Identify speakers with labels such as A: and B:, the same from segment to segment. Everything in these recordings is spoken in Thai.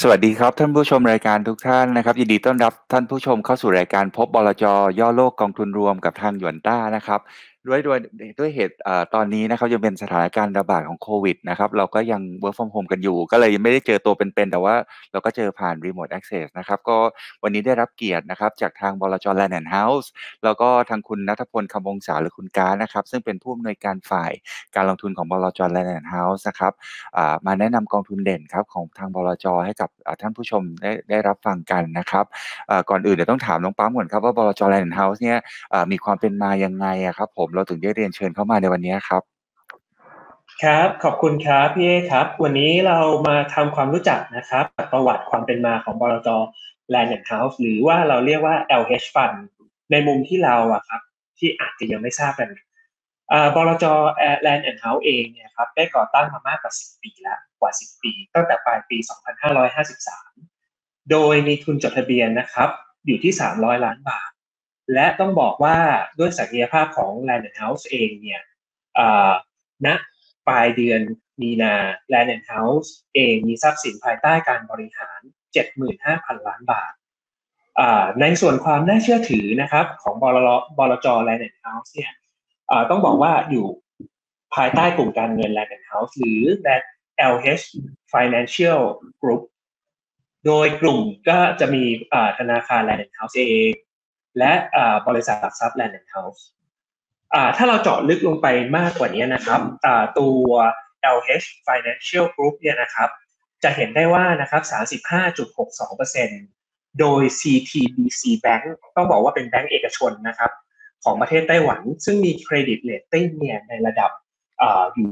A: สวัสดีครับท่านผู้ชมรายการทุกท่านนะครับ ยินดีต้อนรับท่านผู้ชมเข้าสู่รายการพบบลจย่อโลกกองทุนรวมกับทางหยวนต้านะครับ ด้วยด้วยด้วยเหตุตอนนี้นะครับยังเป็นสถานการณ์ระบาดของโควิดนะครับเราก็ยัง work from home กันอยู่ ก็เลยไม่ได้เจอตัวเป็นๆแต่ว่าเราก็เจอผ่าน remote access นะครับก็วันนี้ได้รับเกียรตินะครับจากทางบลจ Land and House แล้วก็ทางคุณนัทพลคำวงศาหรือคุณการนะครับ ซึ่งเป็นผู้อำนวยการฝ่ายการลงทุนของบลจ Land and House นะครับมาแนะนำกองทุนเด่นครับของทางบลจให้กับท่านผู้ชมได้ได้รับฟังกันนะครับก่อนอื่นเดี๋ยวต้องถามน้องปั๊มก่อนครับว่าบลจ Land and House เนี่ยมีความเป็นมายังไงครับผมเราถึงได้เรียนเชิญเข้ามาในวันนี้ครับ
B: ครับ ขอบคุณครับพี่เอครับ วันนี้เรามาทำความรู้จักนะครับประวัติความเป็นมาของบลจ Land and House หรือว่าเราเรียกว่า LH Fund ในมุมที่เราอะครับ ที่อาจจะยังไม่ทราบกันบลจ Land and House เองเนี่ยครับได้ก่อตั้งมามากกว่า 10 ปีแล้วกว่า 10 ปี ตั้งแต่ปลายปี 2553 โดยมีทุนจดทะเบียนนะครับ อยู่ที่ 300 ล้านบาท และต้องบอกว่าด้วยศักยภาพของ Land House เองเนี่ยณปลายเดือนมีนา Land House เองมีทรัพย์สินภายใต้การบริหาร 75,000 ล้านบาท ในส่วนความน่าเชื่อถือนะครับของบลบลจ l a n d House เนี่ยต้องบอกว่าอยู่ภายใต้กลุ่มการเงิน Land House หรือ LH Financial Group โดยกลุ่มก็จะมีธนาคาร l and House เอง และบริษัทหลักทรัพย์ Land and House ถ้าเราเจาะลึกลงไปมากกว่านี้นะครับตัว LH Financial Group เนี่ยนะครับ จะเห็นได้ว่านะครับ 35.62%โดย CTBC Bank ต้องบอกว่าเป็นแบงก์เอกชนนะครับ ของประเทศไต้หวัน ซึ่งมี credit rating เนี่ยในระดับออยู่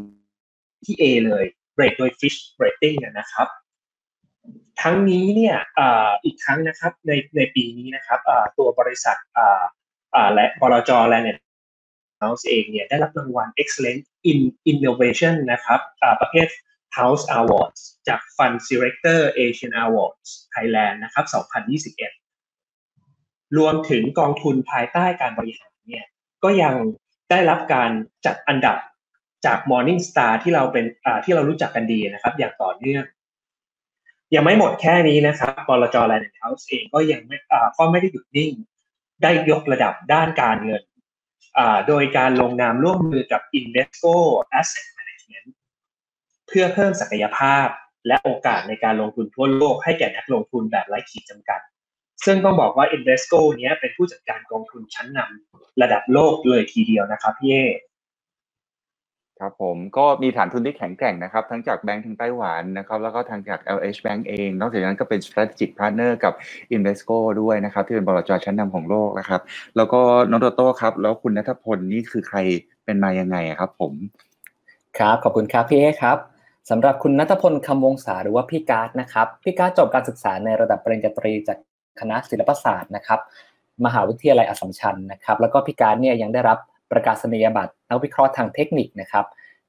B: ที่ A เลย rate โดย Fitch Rating นะครับ ทั้งนี้เนี่ยอีกครั้งนะครับในในปีนี้นะครับตัวบริษัทและบลจและเนี่ย house เองเนี่ยได้รับรางวัล Excellent in Innovation นะครับประเภท House Awards จาก Fund Selector Asia Awards Thailand นะครับ 2021 รวมถึงกองทุนภายใต้การบริหารเนี่ยก็ยังได้รับการจัดอันดับจาก Morningstar ที่เราเป็นที่เรารู้จักกันดีนะครับ อย่างต่อเนื่อง ยังไม่หมดแค่นี้นะครับบลจแลนด์เฮาส์เองก็ยังไม่ก็ไม่ได้หยุดนิ่ง ได้ยกระดับด้านการเงินโดยการลงนามร่วมมือกับ Invesco Asset Management เพื่อเพิ่มศักยภาพและโอกาสในการลงทุนทั่วโลกให้แก่นักลงทุนแบบไร้ขีดจำกัด ซึ่งต้องบอกว่า Invesco นี้ยเป็นผู้จัดการกองทุนชั้นนำระดับโลกเลยทีเดียวนะครับพี่เอ
A: ครับผมก็มีฐานทุนที่แข็งแกร่งนะครับ ทั้งจากแบงก์ทางไต้หวันนะครับแล้วก็ทางจาก LH Bank เอง นอกจากนั้นก็เป็น strategic partner กับ Invesco ด้วยนะครับ ที่เป็นบลจชั้นนำของโลกนะครับ แล้วก็น้องโตโต้ครับ แล้วคุณนัทพลนี่คือใครเป็นมายังไงครับผม
C: ครับ ขอบคุณครับพี่เอครับสำหรับคุณนัทพลคำวงศาหรือว่าพี่การ์ดนะครับพี่การ์ดจบการศึกษาในระดับปริญญาตรีจากคณะศิลปศาสตร์นะครับมหาวิทยาลัยอัสสัมชัญนะครับแล้วก็พี่การ์ดเนี่ยยังได้รับ ประกาศนียบัตรนักวิเคราะห์ทางเทคนิคนะครับ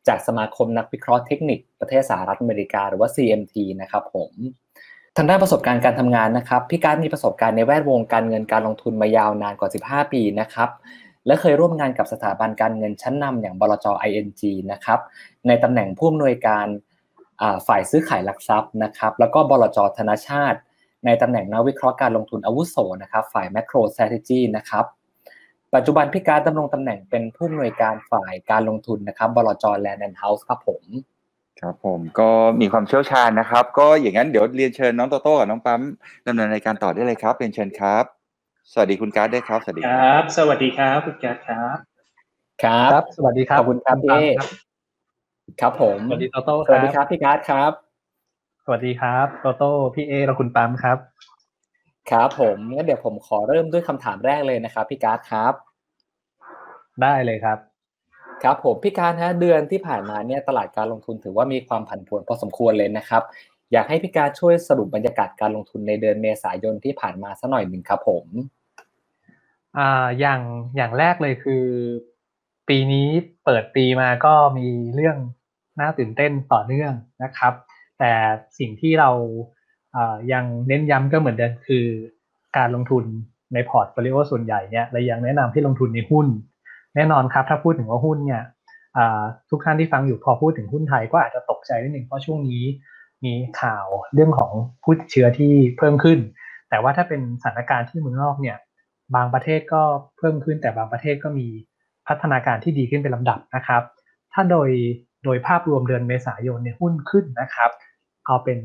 C: จากสมาคมนักวิเคราะห์เทคนิคประเทศสหรัฐอเมริกาหรือว่า CMT นะครับผมทางด้านประสบการณ์การทำงานนะครับพี่การมีประสบการณ์ในแวดวงการเงินการลงทุนมายาวนานกว่า 15 ปีนะครับและเคยร่วมงานกับสถาบันการเงินชั้นนำอย่างบลจ ING นะครับในตำแหน่งผู้อำนวยการฝ่ายซื้อขายหลักทรัพย์นะครับแล้วก็บลจธนชาติ ในตำแหน่งนักวิเคราะห์การลงทุนอาวุโสนะครับฝ่าย macro strategy นะครับ ปัจจุบันพี่การดำรงตำแหน่งเป็นผู้อำนวยการฝ่ายการลงทุนนะครับบลจแลนด์แอนด์เฮาส์ครับผม
A: ครับผมก็มีความเชี่ยวชาญนะครับ ก็อย่างนั้นเดี๋ยวเรียนเชิญน้องโตโต้กับน้องปั๊มดำเนินรายการต่อได้เลยครับเรียนเชิญครับ สวัสดีคุณการ์ดได้ครับสวัสดี
B: ครับ สวัสดีครับคุณการ์ดครับ
C: ครับ สวัสดีครับขอบคุณครับพี่ครับผม
D: สวัสดีโตโต้
C: สวัสดีครับพี่การ์ดครับ
D: สวัสดีครับโตโต้พี่เอและคุณปั๊มครับ
C: ครับผมงั้นเดี๋ยวผมขอเริ่มด้วยคำถามแรกเลยนะครับพี่การ์ดครับ
D: ได้เลยครับ
C: ครับผมพี่การฮะเดือนที่ผ่านมาเนี่ยตลาดการลงทุนถือว่ามีความผันผวนพอสมควรเลยนะครับ อยากให้พี่การช่วยสรุปบรรยากาศการลงทุนในเดือนเมษายนที่ผ่านมาสักหน่อยหนึ่งครับผม
D: อ่าอย่างอย่างแรกเลยคือ ปีนี้เปิดปีมาก็มีเรื่องน่าตื่นเต้นต่อเนื่องนะครับ แต่สิ่งที่เรา ยังเน้นย้ำก็เหมือนเดิมคือการลงทุนใน portfolio ส่วนใหญ่เนี่ยเรายังแนะนำให้ลงทุนในหุ้น แน่นอนครับ ถ้าพูดถึงว่าหุ้นเนี่ยทุกท่านที่ฟังอยู่พอพูดถึงหุ้นไทยก็อาจจะตกใจนิดหนึ่งเพราะช่วงนี้มีข่าวเรื่องของผู้ติดเชื้อที่เพิ่มขึ้น แต่ว่าถ้าเป็นสถานการณ์ที่เมืองนอกเนี่ยบางประเทศก็เพิ่มขึ้น แต่บางประเทศก็มีพัฒนาการที่ดีขึ้นเป็นลำดับนะครับ ถ้าโดยโดยภาพรวมเดือนเมษายนเนี่ยหุ้นขึ้นนะครับ เอาเป็น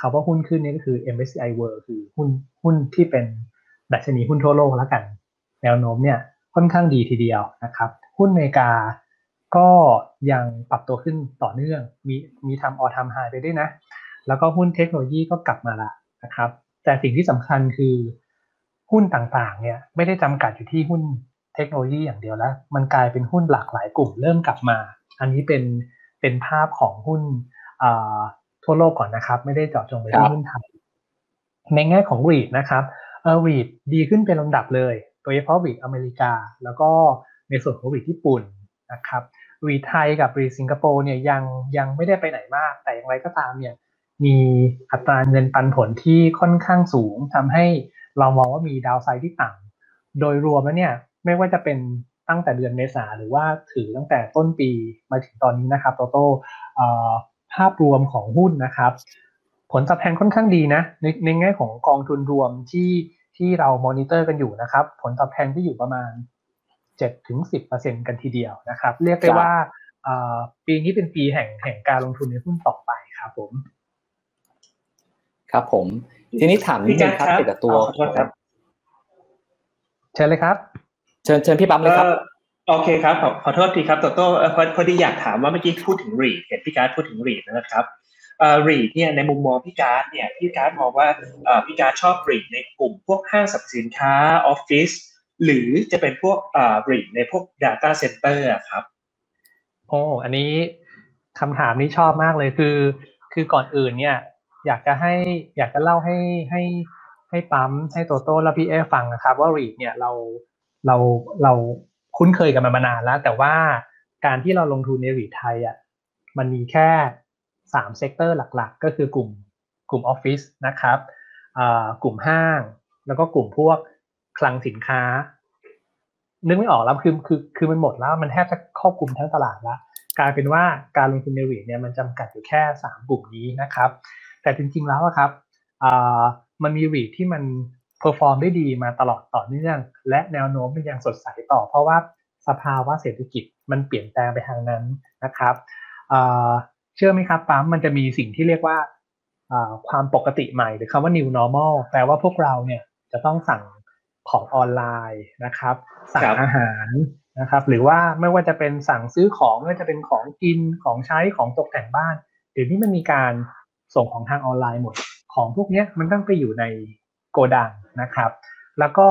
D: คำว่าหุ้นขึ้นนี่ก็คือ MSCI World คือหุ้นหุ้นที่เป็นดัชนีหุ้นทั่วโลกแล้วกัน แนวโน้มเนี่ยค่อนข้างดีทีเดียวนะครับ หุ้นอเมริกาก็ยังปรับตัวขึ้นต่อเนื่อง มีมีทำออทามไฮไปด้วยนะ แล้วก็หุ้นเทคโนโลยีก็กลับมาละนะครับ แต่สิ่งที่สำคัญคือหุ้นต่างๆเนี่ยไม่ได้จำกัดอยู่ที่หุ้นเทคโนโลยีอย่างเดียวแล้ว มันกลายเป็นหุ้นหลากหลายกลุ่มเริ่มกลับมา อันนี้เป็นเป็นภาพของหุ้น ทั่วโลกก่อนนะครับ ไม่ได้เจาะจงไปที่หุ้นไทย ในแง่ของ REIT นะครับเออ REIT ดีขึ้นเป็นลำดับเลย โดยเฉพาะ REIT อเมริกา แล้วก็ในส่วนของ REIT ญี่ปุ่นนะครับ REIT ไทยกับ REIT สิงคโปร์เนี่ยยังยังไม่ได้ไปไหนมาก แต่อย่างไรก็ตามเนี่ยมีอัตราเงินปันผลที่ค่อนข้างสูงทำให้เรามองว่ามี downside ที่ต่ำโดยรวมแล้วเนี่ยไม่ว่าจะเป็นตั้งแต่เดือนเมษาหรือว่าถือตั้งแต่ต้นปีมาถึงตอนนี้นะครับโตโต้ ภาพรวมของหุ้นนะครับ ผลตอบแทนค่อนข้างดีนะในในแง่ของกองทุนรวมที่ที่เรามอนิเตอร์กันอยู่นะครับ ผลตอบแทนที่อยู่ประมาณ7ถึง10%กันทีเดียวนะครับ เรียกได้ว่าปีนี้เป็นปีแห่งแห่งการลงทุนในหุ้นต่อไปครับผม
C: ครับผม ทีนี้ถามนิดนึงครับเกี่ยวกับตัว
D: เชิญเลยครับ
C: เชิญเชิญพี่ปั๊มเลยครับ
B: โอเคครับขอขอโทษทีครับโตโต้พอดีอยากถามว่าเมื่อกี้พูดถึง REIT เห็นพี่การ์ดพูดถึง REIT นะครับ REIT เนี่ยในมุมมองพี่การ์ดเนี่ยพี่การ์ดมองว่าพี่การ์ดชอบ REIT ในกลุ่มพวกห้างสรรพสินค้าออฟฟิศหรือจะเป็นพวก REIT ในพวก Data Center ครับ
D: โอ้อันนี้คำถามนี้ชอบมากเลยคือ คือก่อนอื่นเนี่ยอยากจะให้อยากจะเล่าให้ให้ให้ปั๊มให้โตโต้และพี่เอฟังนะครับ ว่า REIT เนี่ยเราเราเรา คุ้นเคยกันมามานานแล้ว แต่ว่าการที่เราลงทุนใน REIT ไทยอะมันมีแค่สาม sector หลักๆ ก็คือกลุ่มกลุ่มออฟฟิศนะครับกลุ่มห้าง แล้วก็กลุ่มพวกคลังสินค้า นึกไม่ออกแล้วคือคือคือมันหมดแล้วมันแทบจะครอบคลุมทั้งตลาดแล้วกลายเป็นว่าการลงทุนใน REIT เนี่ยมันจำกัดอยู่แค่สามกลุ่มนี้นะครับ แต่จริงๆแล้วครับมันมี REIT ที่มัน perform ได้ดีมาตลอดต่อเนื่อง และแนวโน้มมันยังสดใสต่อ เพราะว่าสภาวะเศรษฐกิจมันเปลี่ยนแปลงไปทางนั้นนะครับเชื่อไหมครับปั๊มมันจะมีสิ่งที่เรียกว่าความปกติใหม่หรือคำว่า new normal แปลว่าพวกเราเนี่ยจะต้องสั่งของออนไลน์นะครับ สั่งอาหารนะครับ หรือว่าไม่ว่าจะเป็นสั่งซื้อของไม่ว่าจะเป็นของกินของใช้ของตกแต่งบ้านเดี๋ยวนี้มันมีการส่งของทางออนไลน์หมด ของพวกนี้มันต้องไปอยู่ใน โกดังนะครับ แล้วก็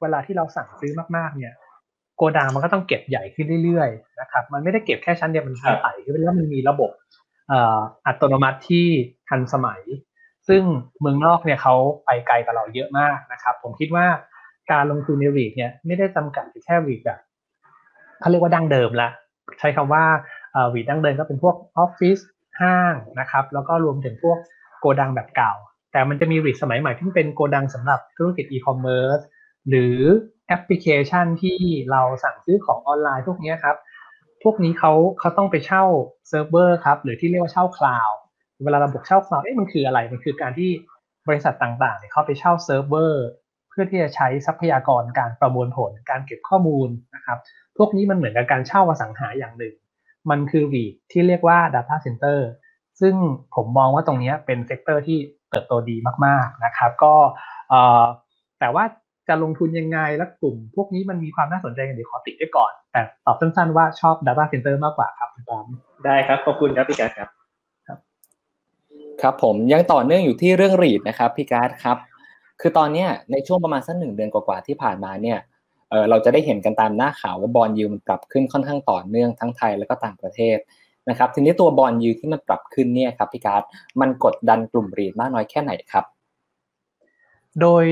D: เวลาที่เราสั่งซื้อมากๆเนี่ยโกดังมันก็ต้องเก็บใหญ่ขึ้นเรื่อยๆนะครับมันไม่ได้เก็บแค่ชั้นเดียวมันไต่ขึ้นไปแล้วมันมีระบบอัตโนมัติที่ทันสมัย ซึ่งเมืองนอกเนี่ยเขาไปไกลกับเราเยอะมากนะครับ ผมคิดว่าการลงทุนในรีดเนี่ยไม่ได้จำกัดแค่รีดแบบเขาเรียกว่าดั้งเดิมละใช้คำว่า REIT ดั้งเดิมก็เป็นพวกออฟฟิศห้างนะครับ แล้วก็รวมถึงพวกโกดังแบบเก่า แต่มันจะมี REIT สมัยใหม่ที่เป็นโกดังสำหรับธุรกิจอีคอมเมิร์ซหรือแอปพลิเคชันที่เราสั่งซื้อของออนไลน์พวกนี้ครับ พวกนี้เขาเขาต้องไปเช่าเซิร์ฟเวอร์ครับ หรือที่เรียกว่าเช่า cloud เวลาเราบอกเช่า cloud เอ๊ะมันคืออะไร มันคือการที่บริษัทต่างๆเนี่ยเขาไปเช่าเซิร์ฟเวอร์เพื่อที่จะใช้ทรัพยากรการประมวลผลการเก็บข้อมูลนะครับ พวกนี้มันเหมือนกับการเช่าอสังหาอย่างหนึ่ง มันคือ REIT ที่เรียกว่า Data Center ซึ่งผมมองว่าตรงนี้เป็น sector ที่ เติบโตดีมากๆนะครับ ก็แต่ว่าจะลงทุนยังไงและกลุ่มพวกนี้มันมีความน่าสนใจกันเดี๋ยวขอติดไว้ก่อน แต่ตอบสั้นๆว่าชอบ Data Center มากกว่าครับคุณปอม
B: ได้ครับ ขอบคุณครับพี่การครับ
C: ครับผมยังต่อเนื่องอยู่ที่เรื่องรีดนะครับพี่การ์ดครับ คือตอนนี้ในช่วงประมาณสักหนึ่งเดือนกว่าๆที่ผ่านมาเนี่ยเออเราจะได้เห็นกันตามหน้าข่าวว่าบอลยูมันปรับขึ้นค่อนข้างต่อเนื่องทั้งไทยแล้วก็ต่างประเทศ นะครับทีนี้ตัวบอลยูที่มันปรับขึ้นเนี่ยครับพี่การ์ดมันกดดันกลุ่มรีดมากน้อยแค่ไหนครับ
D: โดย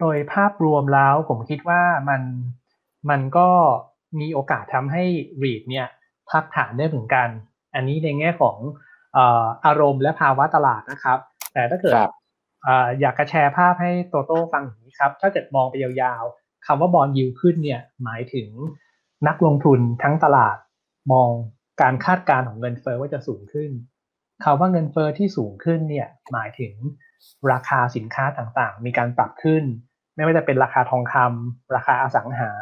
D: โดยภาพรวมแล้วผมคิดว่ามันมันก็มีโอกาสทำให้รีดเนี่ยพักฐานได้เหมือนกัน อันนี้ในแง่ของอารมณ์และภาวะตลาดนะครับ แต่ถ้าเกิดอยากจะแชร์ภาพให้โตโต้ฟังอย่างนี้ครับ ถ้าเกิดมองไปยาวๆคำว่าบอลยิวขึ้นเนี่ยหมายถึงนักลงทุนทั้งตลาดมอง การคาดการณ์ของเงินเฟอ้อว่าจะสูงขึ้นคาว่าเงินเฟอ้อที่สูงขึ้นเนี่ยหมายถึงราคาสินค้าต่างๆ มีการปรับขึ้น ไม่ว่าจะเป็นราคาทองคำราคาอสังหา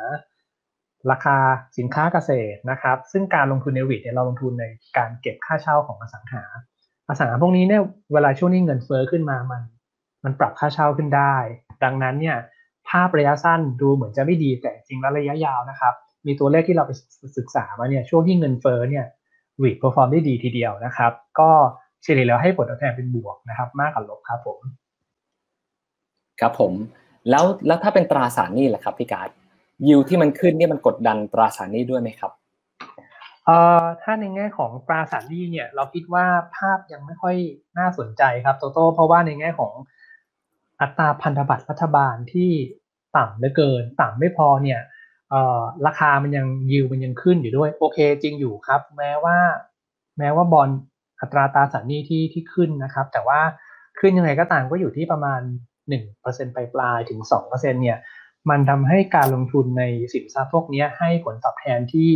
D: ราคาสินค้าเกษตรนะครับ ซึ่งการลงทุนใน REIT เนี่ยเราลงทุนในการเก็บค่าเช่าของอสังหา อสังหาพวกนี้เนี่ยเวลาช่วงนี้เงินเฟ้อขึ้นมามัน มันปรับค่าเช่าขึ้นได้ ดังนั้นเนี่ยภาพระยะสั้นดูเหมือนจะไม่ดีแต่จริงแล้วระยะยาวนะครับ มีตัวเลขที่เราไปศึกษามาเนี่ยช่วงที่เงินเฟ้อเนี่ย REIT perform ได้ดีทีเดียวนะครับ ก็เฉลี่ยแล้วให้ผลตอบแทนเป็นบวกนะครับ มากกว่าลบครับผม
C: ครับผม แล้วแล้วถ้าเป็นตราสารหนี้ล่ะครับพี่การยิวที่มันขึ้นนี่มันกดดันตราสารหนี้ด้วยไหมครับ
D: เอ่อถ้าในแง่ของตราสารหนี้เนี่ย เราคิดว่าภาพยังไม่ค่อยน่าสนใจครับโตโต้เพราะว่าในแง่ของอัตราพันธบัตรรัฐบาลที่ต่ำเหลือเกิน ต่ำไม่พอเนี่ย ราคามันยังยิวมันยังขึ้นอยู่ด้วย โอเคจริงอยู่ครับ แม้ว่า แม้ว่าบอลอัตราตราสารหนี้ที่ที่ขึ้นนะครับ แต่ว่าขึ้นยังไงก็ตามก็อยู่ที่ประมาณ 1%ปลายปลายถึง 2%เนี่ยมันทำให้การลงทุนในสินทรัพย์พวกนี้ให้ผลตอบแทนที่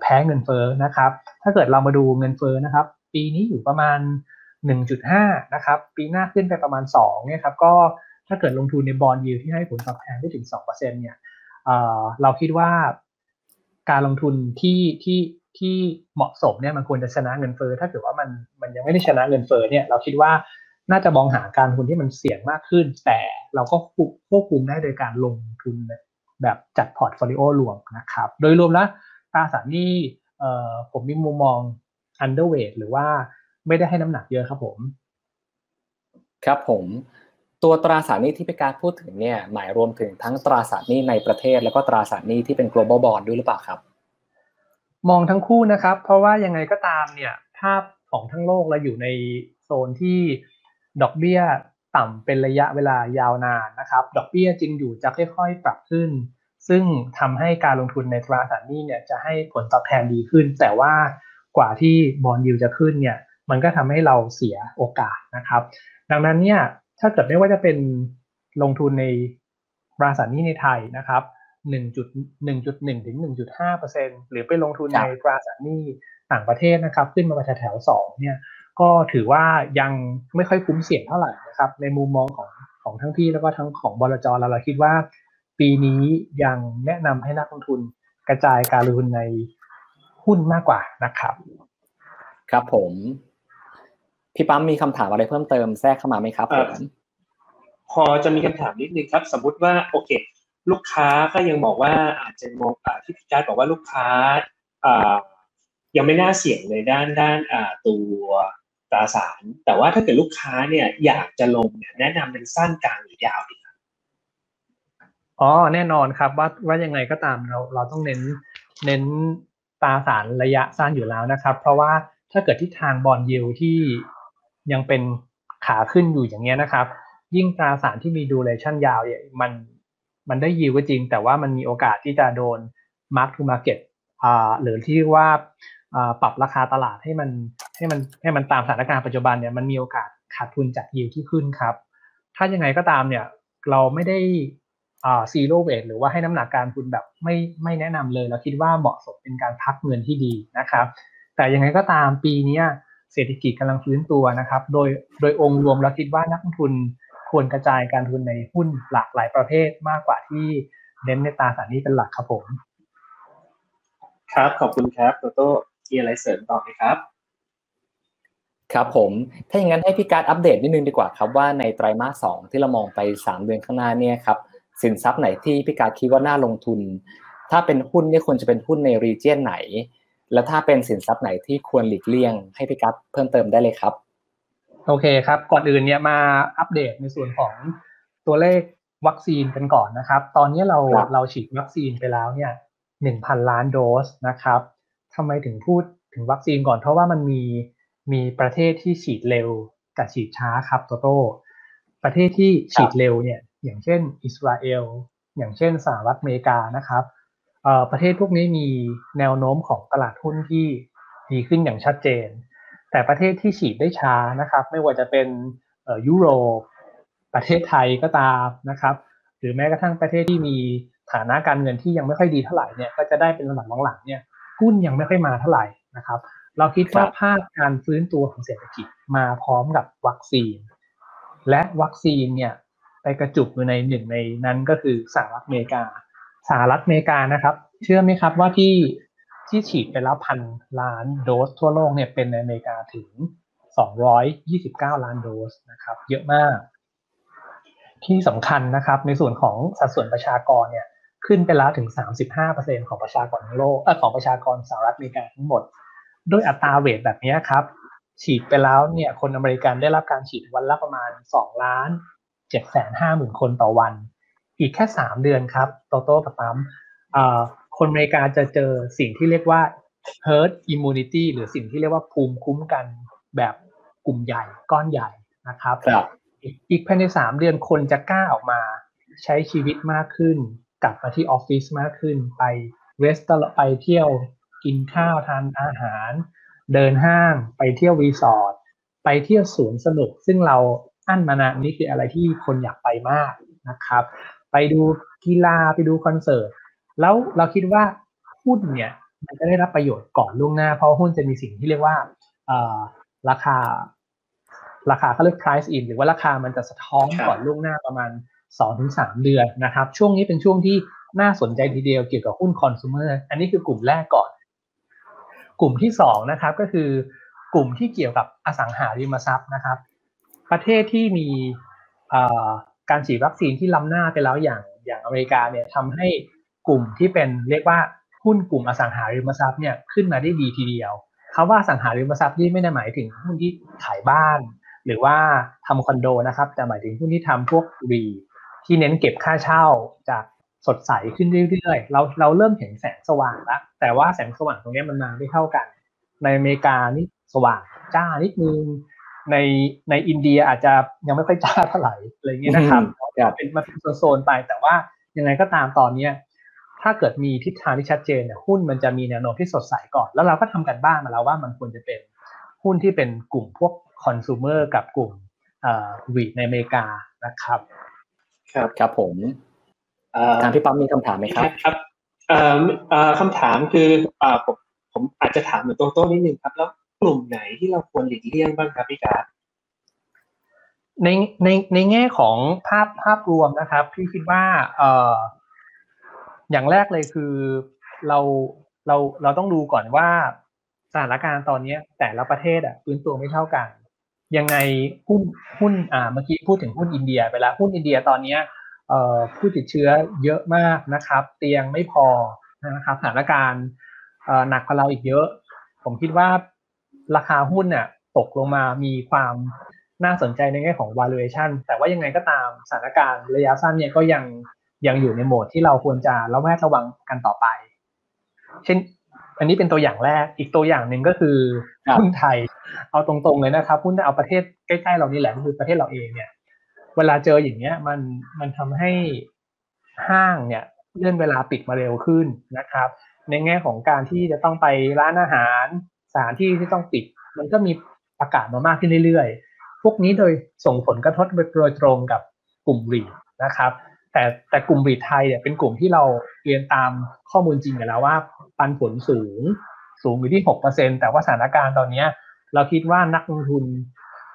D: แพ้เงินเฟ้อนะครับ ถ้าเกิดเรามาดูเงินเฟ้อนะครับ ปีนี้อยู่ประมาณ 1.5 นะครับ ปีหน้าขึ้นไปประมาณ2เนี่ยครับก็ถ้าเกิดลงทุนในบอลยูที่ให้ผลตอบแทนได้ถึง2%เนี่ย เราคิดว่าการลงทุนที่ที่ที่เหมาะสมเนี่ยมันควรจะชนะเงินเฟ้อถ้าเกิดว่ามันมันยังไม่ได้ชนะเงินเฟ้อเนี่ยเราคิดว่าน่าจะมองหาการลงทุนที่มันเสี่ยงมากขึ้น แต่เราก็ควบคุมได้โดยการลงทุนแบบจัด portfolio รวมนะครับ โดยรวมแล้วตราสารหนี้ผมมีมุมมอง underweight หรือว่าไม่ได้ให้น้ำหนักเยอะครับผม
C: ครับผม ตัวตราสารหนี้ที่พี่การพูดถึงเนี่ยหมายรวมถึงทั้งตราสารหนี้ในประเทศ แล้วก็ตราสารหนี้ที่เป็น global bond ด้วยหรือเปล่าครับ
D: มองทั้งคู่นะครับ เพราะว่ายังไงก็ตามเนี่ยภาพของทั้งโลกเราอยู่ในโซนที่ดอกเบี้ยต่ำเป็นระยะเวลายาวนานนะครับ ดอกเบี้ยจริงอยู่จะค่อย ๆ ปรับขึ้น ซึ่งทำให้การลงทุนในตราสารหนี้เนี่ยจะให้ผลตอบแทนดีขึ้น แต่ว่ากว่าที่บอลยูจะขึ้นเนี่ยมันก็ทำให้เราเสียโอกาสนะครับ ดังนั้นเนี่ย ถ้าเกิดไม่ว่าจะเป็นลงทุนในตราสารหนี้ในไทยนะครับ1.1.1ถึง1.5%หรือไปลงทุนในตราสารหนี้ต่างประเทศนะครับ ขึ้นมาแถวๆ2เนี่ยก็ถือว่ายังไม่ค่อยคุ้มเสี่ยงเท่าไหร่นะครับ ในมุมมองของของทั้งพี่แล้วก็ทั้งของบลจเราเราคิดว่า ปีนี้ยังแนะนำให้นักลงทุนกระจายการลงทุนในหุ้นมากกว่านะครับ
C: ครับผม พี่ปั๊มมีคำถามอะไรเพิ่มเติมแทรกเข้ามาไหมครับผม
B: พอจะมีคำถามนิดนึงครับ สมมุติว่าโอเค ลูกค้าก็ยังบอกว่าอาจจะมองที่พี่การบอกว่าลูกค้ายังไม่น่าเสี่ยงในด้านด้านตัวตราสาร แต่ว่าถ้าเกิดลูกค้าเนี่ยอยากจะลงเนี่ยแนะนำเป็นสั้นกลางหรือยาวดีครับ
D: อ๋อแน่นอนครับว่าว่ายังไงก็ตามเราเราต้องเน้นเน้นตราสารระยะสั้นอยู่แล้วนะครับ เพราะว่าถ้าเกิดทิศทางบอลยิวที่ ยังเป็นขาขึ้นอยู่อย่างเงี้ยนะครับ ยิ่งตราสารที่มีดูเรชั่นยาวเนี่ยมันมันได้ยิวก็จริง แต่ว่ามันมีโอกาสที่จะโดน mark to market อ่าหรือที่ว่าปรับราคาตลาดให้มันให้มันให้มันตามสถานการณ์ปัจจุบันเนี่ยมันมีโอกาสขาดทุนจากยิวที่ขึ้นครับ ถ้ายังไงก็ตามเนี่ยเราไม่ได้อ่าซีโร่เวทหรือว่าให้น้ำหนักการทุนแบบไม่ไม่แนะนำเลย เราคิดว่าเหมาะสมเป็นการพักเงินที่ดีนะครับ แต่ยังไงก็ตามปีนี้ เศรษฐกิจกำลังฟื้นตัวนะครับ โดยโดยองค์รวมเราคิดว่านักลงทุนควรกระจายการทุนในหุ้นหลากหลายประเภทมากกว่าที่เน้นในตราสารนี้เป็นหลักครับผม
B: ครับขอบคุณครับโตโต้มีอะไรเสริมต่อไหมครับ
C: ครับผม ถ้าอย่างนั้นให้พี่การอัปเดตนิดนึงดีกว่าครับว่าในไตรมาสสองที่เรามองไปสามเดือนข้างหน้าเนี่ยครับสินทรัพย์ไหนที่พี่การคิดว่าน่าลงทุน ถ้าเป็นหุ้นเนี่ยควรจะเป็นหุ้นใน region ไหน แล้วถ้าเป็นสินทรัพย์ไหนที่ควรหลีกเลี่ยงให้พี่ปั๊มเพิ่มเติมได้เลยครับ
D: โอเคครับ ก่อนอื่นเนี่ยมาอัปเดตในส่วนของตัวเลขวัคซีนกันก่อนนะครับ ตอนนี้เราเราฉีดวัคซีนไปแล้วเนี่ยหนึ่งพันล้านโดสนะครับทำไมถึงพูดถึงวัคซีนก่อนเพราะว่ามันมีมีประเทศที่ฉีดเร็วกับฉีดช้าครับโตโต้ประเทศที่ฉีดเร็วเนี่ยอย่างเช่นอิสราเอลอย่างเช่นสหรัฐอเมริกานะครับ ประเทศพวกนี้มีแนวโน้มของตลาดหุ้นที่ดีขึ้นอย่างชัดเจน แต่ประเทศที่ฉีดได้ช้านะครับ ไม่ว่าจะเป็นยุโรป ประเทศไทยก็ตามนะครับ หรือแม้กระทั่งประเทศที่มีฐานะการเงินที่ยังไม่ค่อยดีเท่าไหร่เนี่ยก็จะได้เป็นลำดับหลังๆเนี่ยหุ้นยังไม่ค่อยมาเท่าไหร่นะครับ เราคิดว่าภาพการฟื้นตัวของเศรษฐกิจมาพร้อมกับวัคซีน และวัคซีนเนี่ยไปกระจุกอยู่ในหนึ่งในนั้นก็คือสหรัฐอเมริกา สหรัฐอเมริกานะครับ เชื่อไหมครับว่าที่ที่ฉีดไปแล้วพันล้านโดสทั่วโลกเนี่ยเป็นในอเมริกาถึง 229 ล้านโดสนะครับ เยอะมาก ที่สำคัญนะครับ ในส่วนของสัดส่วนประชากรเนี่ยขึ้นไปแล้วถึง 35%ของประชากรทั้งโลกเออของประชากรสหรัฐอเมริกาทั้งหมด ด้วยอัตราเวทแบบนี้ครับ ฉีดไปแล้วเนี่ยคนอเมริกันได้รับการฉีดวันละประมาณ 2 ล้าน7แสนห้าหมื่นคนต่อวัน อีกแค่ 3 เดือนครับโตโต้กับปั๊มคนอเมริกาจะเจอสิ่งที่เรียกว่า herd immunity หรือสิ่งที่เรียกว่าภูมิคุ้มกันแบบกลุ่มใหญ่ก้อนใหญ่นะครับ
C: รบ
D: อีกภายในสามเดือนคนจะกล้าออกมาใช้ชีวิตมากขึ้น กลับมาที่ออฟฟิศมากขึ้น ไปเวสต์ไปเที่ยวกินข้าวทานอาหาร เดินห้าง ไปเที่ยวรีสอร์ทไปเที่ยวสวนสนุก ซึ่งเราอั้นมานานนี่คืออะไรที่คนอยากไปมากนะครับ ไปดูกีฬาไปดูคอนเสิร์ต แล้วเราคิดว่าหุ้นเนี่ยมันจะได้รับประโยชน์ก่อนล่วงหน้า เพราะหุ้นจะมีสิ่งที่เรียกว่าราคา ราคาเขาเรียก price in หรือว่าราคามันจะสะท้อนก่อนล่วงหน้าประมาณ 2-3 เดือนนะครับ ช่วงนี้เป็นช่วงที่น่าสนใจทีเดียวเกี่ยวกับหุ้นคอน sumer อันนี้คือกลุ่มแรกก่อน กลุ่มที่2นะครับก็คือกลุ่มที่เกี่ยวกับอสังหาริมทรัพย์นะครับ ประเทศที่มี การฉีดวัคซีนที่ล้ำหน้าไปแล้วอย่างอย่างอเมริกาเนี่ยทำให้กลุ่มที่เป็นเรียกว่าหุ้นกลุ่มอสังหาริมทรัพย์เนี่ยขึ้นมาได้ดีทีเดียวคาว่าสังหาริมทรัพย์ที่ไม่ได้หมายถึงหุ้นที่ขายบ้าน หรือว่าทำคอนโดนะครับ แต่หมายถึงหุ้นที่ทำพวกรีที่เน้นเก็บค่าเช่าจากสดใสขึ้นเรื่อยๆ เราเราเริ่มเห็นแสงสว่างแล้วแต่ว่าแสงสว่างตรงนี้มันมาไม่เท่ากัน ในอเมริกานี่สว่างจ้านิดนึง ในในอินเดียอาจจะยังไม่ค่อยจ้าเท่าไหร่อะไรเงี้ยนะครับเป็นมาเป็นโซนๆไปแต่ว่ายังไงก็ตามตอนเนี้ยถ้าเกิดมีทิศทางที่ชัดเจนเนี่ยหุ้นมันจะมีแนวโน้มที่สดใสก่อน แล้วเราก็ทำกันบ้านมาแล้วว่ามันควรจะเป็นหุ้นที่เป็นกลุ่มพวกคอน sumer กับกลุ่มวีดในอเมริกานะครับ
C: ครับครับผมทางพี่ปั๊มมีคำถามไหมครับ
B: ครับคำถามคือผมผมอาจจะถามเหมือนโต้นิดนึงครับแล้ว กลุ่มไหนที่เราควรหลีกเลี่ยงบ้างครับพี่การ
D: ในในในแง่ของภาพภาพรวมนะครับพี่คิดว่าเอ่ออย่างแรกเลยคือเราเราเราต้องดูก่อนว่าสถานการณ์ตอนนี้แต่ละประเทศอะฟื้นตัวไม่เท่ากัน ยังไงหุ้นหุ้นอ่าเมื่อกี้พูดถึงหุ้นอินเดียไปแล้วหุ้นอินเดียตอนนี้เอ่อผู้ติดเชื้อเยอะมากนะครับ เตียงไม่พอนะครับสถานการณ์เอ่อหนักกว่าเราอีกเยอะ ผมคิดว่า ราคาหุ้นเนี่ยตกลงมามีความน่าสนใจในแง่ของ valuation แต่ว่ายังไงก็ตามสถานการณ์ระยะสั้นเนี่ยก็ยังยังอยู่ในโหมดที่เราควรจะระแวดระวังกันต่อไป เช่น อันนี้เป็นตัวอย่างแรก อีกตัวอย่างหนึ่งก็คือหุ้นไทย เอาตรงๆเลยนะครับหุ้นเอาประเทศใกล้ๆเรานี่แหละคือประเทศเราเองเนี่ย เวลาเจออย่างเงี้ยมันมันทำให้ห้างเนี่ยเลื่อนเวลาปิดมาเร็วขึ้นนะครับ ในแง่ของการที่จะต้องไปร้านอาหาร สถานที่ที่ต้องปิด มันก็มีประกาศมามากขึ้นเรื่อยๆ พวกนี้โดยส่งผลกระทบโดยตรงกับกลุ่มรีนะครับ แต่แต่กลุ่มบีไทยเนี่ยเป็นกลุ่มที่เราเรียนตามข้อมูลจริงกันแล้วว่า ปันผลสูงสูงอยู่ที่หกเปอร์เซ็นแต่ว่าสถานการณ์ตอนนี้เราคิดว่านักลงทุน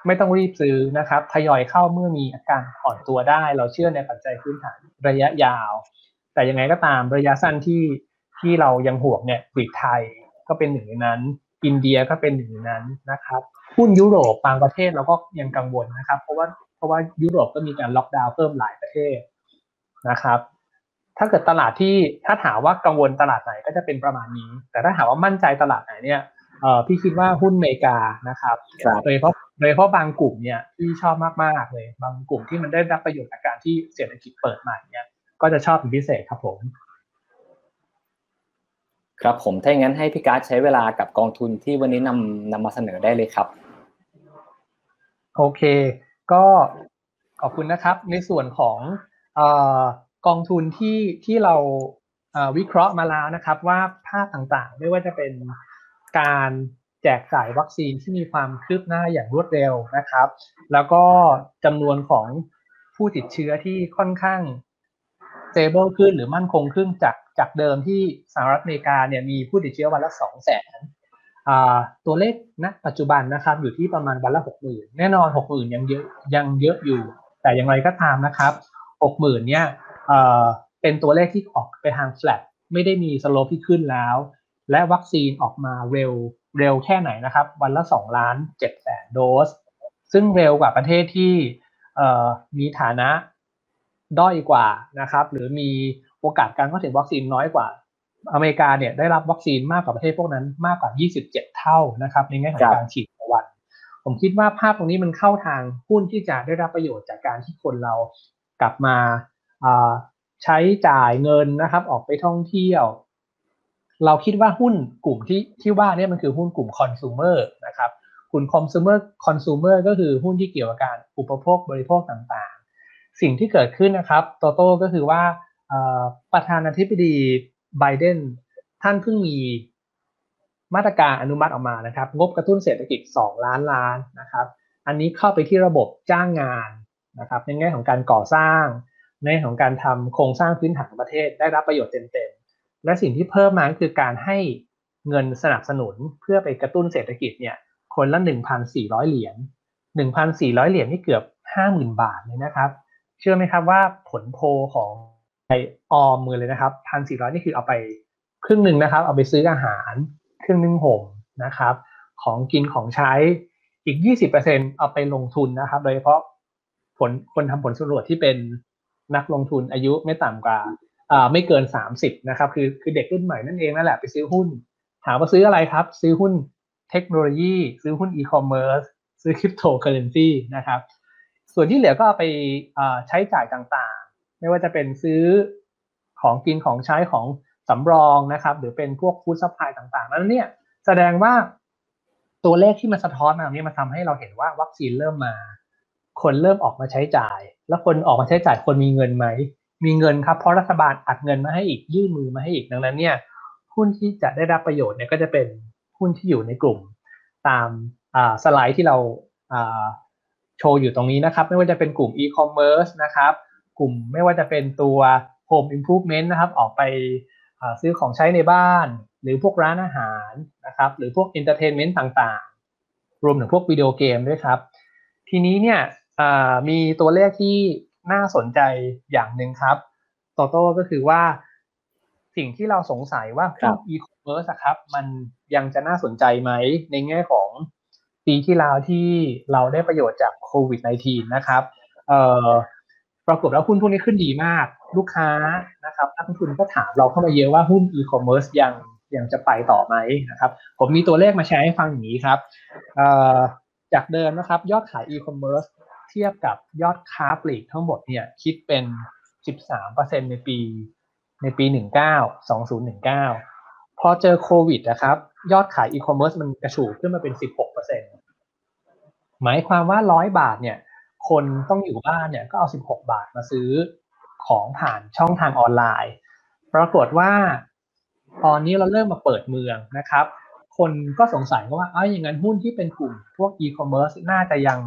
D: ไม่ต้องรีบซื้อนะครับ ทยอยเข้าเมื่อมีอาการอ่อนตัวได้ เราเชื่อในปัจจัยพื้นฐานระยะยาว แต่ยังไงก็ตามระยะสั้นที่ที่เรายังห่วงเนี่ยบีทไทยก็เป็นหนึ่งในนั้น อินเดียก็เป็นหนึ่งในนั้นนะครับหุ้นยุโรปบางประเทศเราก็ยังกังวลนะครับ เพราะว่าเพราะว่ายุโรปก็มีการล็อกดาวน์เพิ่มหลายประเทศนะครับ ถ้าเกิดตลาดที่ถ้าถามว่ากังวลตลาดไหนก็จะเป็นประมาณนี้ แต่ถ้าถามว่ามั่นใจตลาดไหนเนี่ยเออพี่คิดว่าหุ้นเมกานะครับโดยเฉพาะโดยเฉพาะบางกลุ่มเนี่ยที่ชอบมากๆเลย บางกลุ่มที่มันได้รับประโยชน์จากการที่เศรษฐกิจเปิดใหม่เนี่ยก็จะชอบเป็นพิเศษครับผม
C: ครับผมถ้าอย่างนั้นให้พี่การ์ดใช้เวลากับกองทุนที่วันนี้นำนำมาเสนอได้เลยครับ
D: โอเค ก็ขอบคุณนะครับ ในส่วนของกองทุนที่ที่เราวิเคราะห์มาแล้วนะครับ ว่าภาพต่างๆ ไม่ว่าจะเป็นการแจกจ่ายวัคซีนที่มีความคืบหน้าอย่างรวดเร็วนะครับ แล้วก็จำนวนของผู้ติดเชื้อที่ค่อนข้าง เ t เบิลขึ้นหรือมั่นคงขึ้นจากจากเดิมที่สหรัฐอเมริกาเนี่ยมีผู้ติดเชื้อวันละสองแสนตัวเลขณปัจจุบันนะครับอยู่ที่ประมาณวันละหกหมื่นแน่นอนหกหมื่นยังเยอะยังเยอะอยู่ แต่อย่างไรก็ตามนะครับหกหมื่นเนี่ยเป็นตัวเลขที่ออกไปทาง flat ไม่ได้มีสโลปที่ขึ้นแล้ว และวัคซีนออกมาเร็วเร็วแค่ไหนนะครับ วันละ2ล้าน7แสนโดส ซึ่งเร็วกว่าประเทศที่มีฐานะ ด้อยกว่านะครับ หรือมีโอกาสการเข้าถึงวัคซีนน้อยกว่า อเมริกาเนี่ยได้รับวัคซีนมากกว่าประเทศพวกนั้นมากกว่า 27 เท่านะครับ ในแง่ของการฉีดต่อวัน ผมคิดว่าภาพตรงนี้มันเข้าทางหุ้นที่จะได้รับประโยชน์จากการที่คนเรากลับมาใช้จ่ายเงินนะครับ ออกไปท่องเที่ยว เราคิดว่าหุ้นกลุ่มที่ที่ว่านี่มันคือหุ้นกลุ่มคอน sumer นะครับกลุ่มคอน sumer คอน sumer ก็คือหุ้นที่เกี่ยวกับการอุปโภคบริโภคต่างๆ สิ่งที่เกิดขึ้นนะครับโตโต้ก็คือว่าประธานาธิบดีไบเดนท่านเพิ่งมีมาตรการอนุมัติออกมานะครับ งบกระตุ้นเศรษฐกิจ 2 ล้านล้านนะครับ อันนี้เข้าไปที่ระบบจ้างงานนะครับในแง่ของการก่อสร้าง ในของการทำโครงสร้างพื้นฐานของประเทศได้รับประโยชน์เต็มๆและสิ่งที่เพิ่มมาคือการให้เงินสนับสนุนเพื่อไปกระตุ้นเศรษฐกิจเนี่ยคนละ 1,400 เหรียญ1,400 เหรียญนี่เกือบ 50,000 บาทเลยนะครับ เชื่อไหมครับว่าผลโพของไอออมมือเลยนะครับ1,400นี่คือเอาไปครึ่งหนึ่งนะครับ เอาไปซื้ออาหารครึ่งหนึ่งห่มนะครับ ของกินของใช้อีก 20%เอาไปลงทุนนะครับ โดยเฉพาะผลคนทำผลสำรวจที่เป็นนักลงทุนอายุไม่ต่ำกว่าไม่เกิน 30นะครับคือคือเด็กรุ่นใหม่นั่นเองนั่นแหละไปซื้อหุ้น ถามว่าซื้ออะไรครับ ซื้อหุ้นเทคโนโลยี ซื้อหุ้นอีคอมเมิร์ซซื้อคริปโตเคอเรนซีนะครับ ส่วนที่เหลือก็เอาไปใช้จ่ายต่างๆ ไม่ว่าจะเป็นซื้อของกินของใช้ของสำรองนะครับ หรือเป็นพวก food supply ต่างๆ นั้นเนี่ยแสดงว่าตัวเลขที่มันสะท้อนมาเนี่ยมันทำให้เราเห็นว่าวัคซีนเริ่มมา คนเริ่มออกมาใช้จ่าย แล้วคนออกมาใช้จ่ายคนมีเงินไหม มีเงินครับเพราะรัฐบาลอัดเงินมาให้อีกยื่นมือมาให้อีกดังนั้นเนี่ยหุ้นที่จะได้รับประโยชน์เนี่ยก็จะเป็นหุ้นที่อยู่ในกลุ่ม ตามสไลด์ที่เรา โชว์อยู่ตรงนี้นะครับ ไม่ว่าจะเป็นกลุ่ม e-commerce นะครับ กลุ่มไม่ว่าจะเป็นตัว home improvement นะครับ ออกไปซื้อของใช้ในบ้าน หรือพวกร้านอาหารนะครับ หรือพวก entertainment ต่างๆ รวมถึงพวกวิดีโอเกมด้วยครับ ทีนี้เนี่ยมีตัวเลขที่น่าสนใจอย่างหนึ่งครับโตโต้ก็คือว่าสิ่งที่เราสงสัยว่าพวกอีคอมเมิร์ซครับ มันยังจะน่าสนใจไหมในแง่ของ ปีที่แล้วที่เราได้ประโยชน์จากโควิด -19 นะครับเอ่อปรากฏว่าหุ้นพวกนี้ขึ้นดีมาก ลูกค้านะครับนักลงทุนก็ถามเราเข้ามาเยอะว่าหุ้นอีคอมเมิร์ซยังยังจะไปต่อไหมนะครับ ผมมีตัวเลขมาแชร์ให้ฟังอย่างนี้ครับจากเดิมนะครับ ยอดขายอีคอมเมิร์ซเทียบกับยอดค้าปลีกทั้งหมดเนี่ยคิดเป็น 13%ในปีในปี 19 2019 พอเจอโควิดนะครับ ยอดขายอีคอมเมิร์ซมันกระฉูดขึ้นมาเป็น 16% หมายความว่า100บาทเนี่ย คนต้องอยู่บ้านเนี่ยก็เอา16บาทมาซื้อของผ่านช่องทางออนไลน์ ปรากฏว่า ตอนนี้เราเริ่มมาเปิดเมืองนะครับ คนก็สงสัยว่าเอ้ยอย่างนั้นหุ้นที่เป็นกลุ่มพวกอีคอมเมิร์ซน่าจะยัง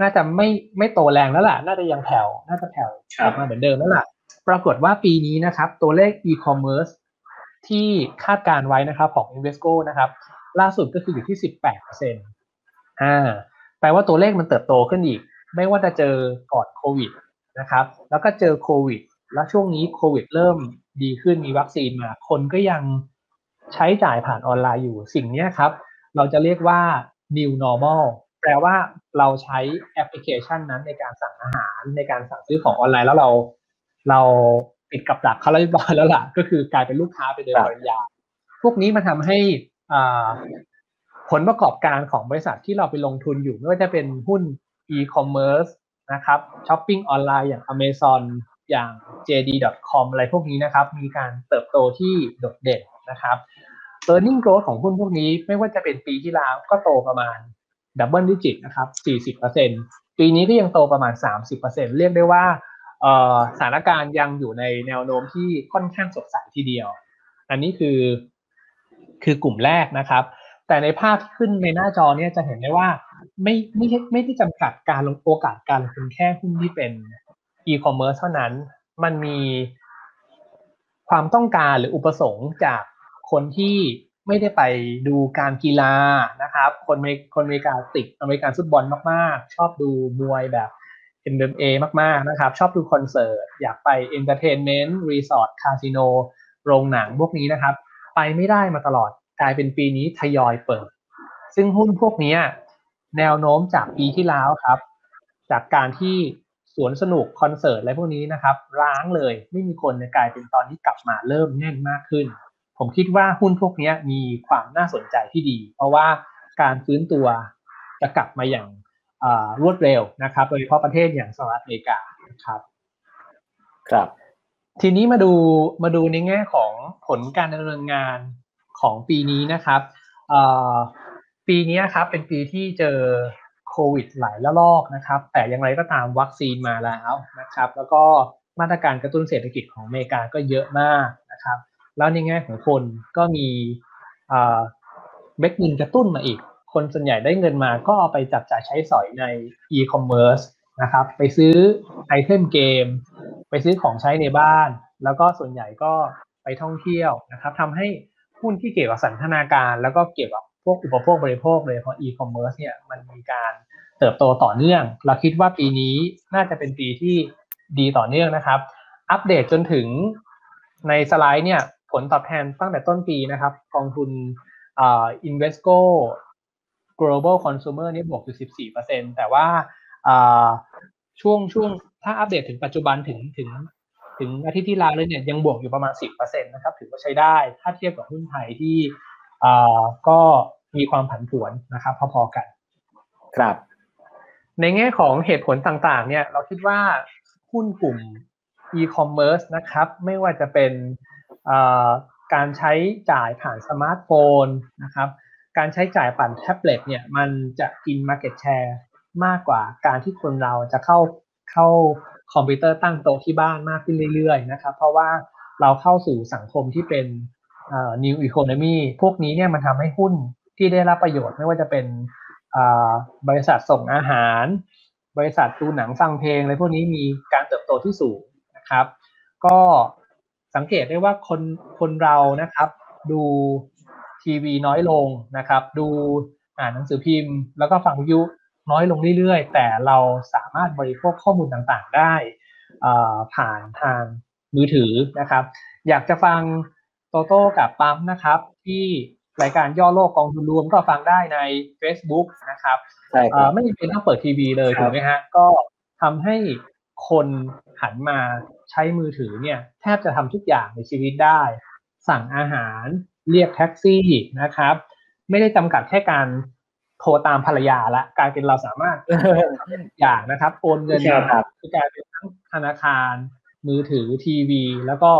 D: น่าจะไม่ไม่โตแรงแล้วล่ะ น่าจะยังแผ่วน่าจะแผ่วกลับมาเหมือนเดิมแล้วล่ะ ปรากฏว่าปีนี้นะครับ ตัวเลข e-commerce ที่คาดการไว้นะครับของ Invesco นะครับ ล่าสุดก็คืออยู่ที่ 18เปอร์เซ็นต์อ่า แปลว่าตัวเลขมันเติบโตขึ้นอีก ไม่ว่าจะเจอก่อนโควิดนะครับ แล้วก็เจอโควิด แล้วช่วงนี้โควิด เริ่มดีขึ้นมีวัคซีนมา คนก็ยังใช้จ่ายผ่านออนไลน์อยู่สิ่งนี้ครับ เราจะเรียกว่า new normal แปลว่าเราใช้แอปพลิเคชันนั้นในการสั่งอาหารในการสั่งซื้อของออนไลน์แล้วเรา เราปิดกับดักเขาเรียบร้อยแล้วล่ะ ก็คือกลายเป็นลูกค้าไปโดยปริยายพวกนี้มันทำให้ ผลประกอบการของบริษัทที่เราไปลงทุนอยู่ไม่ว่าจะเป็นหุ้น e-commerce นะครับ shopping online อย่าง Amazon อย่าง JD.com อะไรพวกนี้นะครับ มีการเติบโตที่โดดเด่นนะครับ earning growth ของหุ้นพวกนี้ไม่ว่าจะเป็นปีที่แล้วก็โตประมาณ double digit นะครับ 40%ปีนี้ก็ยังโตประมาณ 30%เรียกได้ว่าสถานการณ์ยังอยู่ในแนวโน้มที่ค่อนข้างสดใสทีเดียว อันนี้คือคือกลุ่มแรกนะครับ แต่ในภาพที่ขึ้นในหน้าจอเนี่ยจะเห็นได้ว่า ไม่ไม่ไม่ได้จำกัดการลงโอกาสการลงทุนแค่หุ้นที่เป็นอีคอมเมิร์ซเท่านั้น มันมีความต้องการหรืออุปสงค์จากคนที่ไม่ได้ไปดูการกีฬานะครับ คนเมคนอเมริกาติดอเมริกันฟุตบอลมากๆ ชอบดูมวยแบบ MMA มากๆนะครับ ชอบดูคอนเสิร์ต อยากไป entertainment resort คาสิโนโรงหนังพวกนี้นะครับ ไปไม่ได้มาตลอด กลายเป็นปีนี้ทยอยเปิด ซึ่งหุ้นพวกนี้แนวโน้มจากปีที่แล้วครับ จากการที่สวนสนุกคอนเสิร์ตอะไรพวกนี้นะครับ ร้างเลยไม่มีคนกลายเป็นตอนนี้กลับมาเริ่มแน่นมากขึ้น ผมคิดว่าหุ้นพวกนี้มีความน่าสนใจที่ดี เพราะว่าการฟื้นตัวจะกลับมาอย่างรวดเร็วนะครับ โดยเฉพาะประเทศอย่างสหรัฐอเมริกานะครับ
C: ครับ
D: ทีนี้มาดูมาดูในแง่ของผลการดำเนินงาน ของปีนี้นะครับปีนี้ครับเป็นปีที่เจอโควิดหลายระลอกนะครับ แต่อย่างไรก็ตามวัคซีนมาแล้วนะครับ แล้วก็มาตรการกระตุ้นเศรษฐกิจของอเมริกาก็เยอะมากนะครับ แล้วในแง่ของคนก็มีเบกเงินกระตุ้นมาอีก คนส่วนใหญ่ได้เงินมาก็เอาไปจับจ่ายใช้สอยในอีคอมเมิร์ซนะครับ ไปซื้อ item เกม ไปซื้อของใช้ในบ้าน แล้วก็ส่วนใหญ่ก็ไปท่องเที่ยวนะครับทำให้ หุ้นที่เกี่ยวกับสันทนาการแล้วก็เกี่ยวกับพวกอุปโภคบริโภคเลยเพราะอีคอมเมิร์ซเนี่ยมันมีการเติบโตต่อเนื่อง เราคิดว่าปีนี้น่าจะเป็นปีที่ดีต่อเนื่องนะครับ อัปเดตจนถึงในสไลด์เนี่ยผลตอบแทนตั้งแต่ต้นปีนะครับกองทุนอ่า Invesco Global Consumer นี่บวกอยู่14%แต่ว่าอ่าช่วงช่วงถ้าอัปเดตถึงปัจจุบันถึงถึง ถึงอาทิตย์ที่แล้วเลยเนี่ยยังบวกอยู่ประมาณ 10%นะครับถือว่าใช้ได้ ถ้าเทียบกับหุ้นไทยที่อ่าก็มีความผันผวนนะครับพอๆกัน
C: ครับ
D: ในแง่ของเหตุผลต่างๆ เนี่ยเราคิดว่าหุ้นกลุ่ม e-commerce นะครับ ไม่ว่าจะเป็นการใช้จ่ายผ่านสมาร์ทโฟนนะครับ การใช้จ่ายผ่านแท็บเล็ตเนี่ยมันจะกิน Market Share มากกว่าการที่คนเราจะเข้าเข้า คอมพิวเตอร์ตั้งโต๊ะที่บ้านมากขึ้นเรื่อยๆนะครับ เพราะว่าเราเข้าสู่สังคมที่เป็น new economy พวกนี้เนี่ยมันทำให้หุ้นที่ได้รับประโยชน์ไม่ว่าจะเป็นบริษัทส่งอาหาร บริษัทดูหนังฟังเพลงอะไรพวกนี้มีการเติบโตที่สูงนะครับ ก็สังเกตได้ว่าคนคนเรานะครับ ดูทีวีน้อยลงนะครับ ดูอ่านหนังสือพิมพ์ แล้วก็ฟังวิทยุ น้อยลงเรื่อยๆ แต่เราสามารถบริโภคข้อมูลต่างๆ ได้ผ่านทางมือถือนะครับ อยากจะฟังโตโต้กับปั๊มนะครับ ที่รายการย่อโลกกองทุนรวมก็ฟังได้ใน Facebook นะครับ
C: ใช่ครับ
D: ไม่จำเป็นต้องเปิดทีวีเลยถูกไหมฮะก็ทำให้คนหันมาใช้มือถือเนี่ย แทบจะทำทุกอย่างในชีวิตได้ สั่งอาหารเรียกแท็กซี่นะครับ ไม่ได้จำกัดแค่การ โทรตามภรรยาละกลายเป็นเราสามารถอย่างนะครับโอนเงินคือกลายเป็นทั้งธนาคาร มือถือทีวี แล้วก็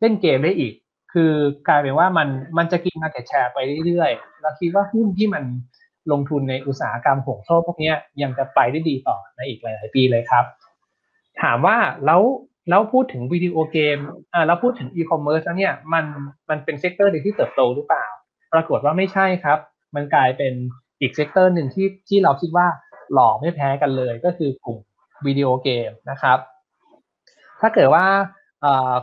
D: เล่นเกมได้อีก คือกลายเป็นว่ามันมันจะกินมาแกแชร์ไปเรื่อยๆเราคิดว่าหุ้นที่มันลงทุนในอุตสาหกรรมห่วงโซ่พวกนี้ยังจะไปได้ดีต่อในอีกหลาย ๆ ปีเลยครับ ถามว่าแล้วแล้วพูดถึงวิดีโอเกมอ่าแล้วพูดถึงอีคอมเมิร์ซแล้วเนี่ยมันมันเป็น sector ที่เติบโตหรือเปล่า ปรากฏว่าไม่ใช่ครับ มันกลายเป็น อีก sector หนึ่งที่ที่เราคิดว่าหล่อไม่แพ้กันเลยก็คือกลุ่มวิดีโอเกมนะครับ ถ้าเกิดว่า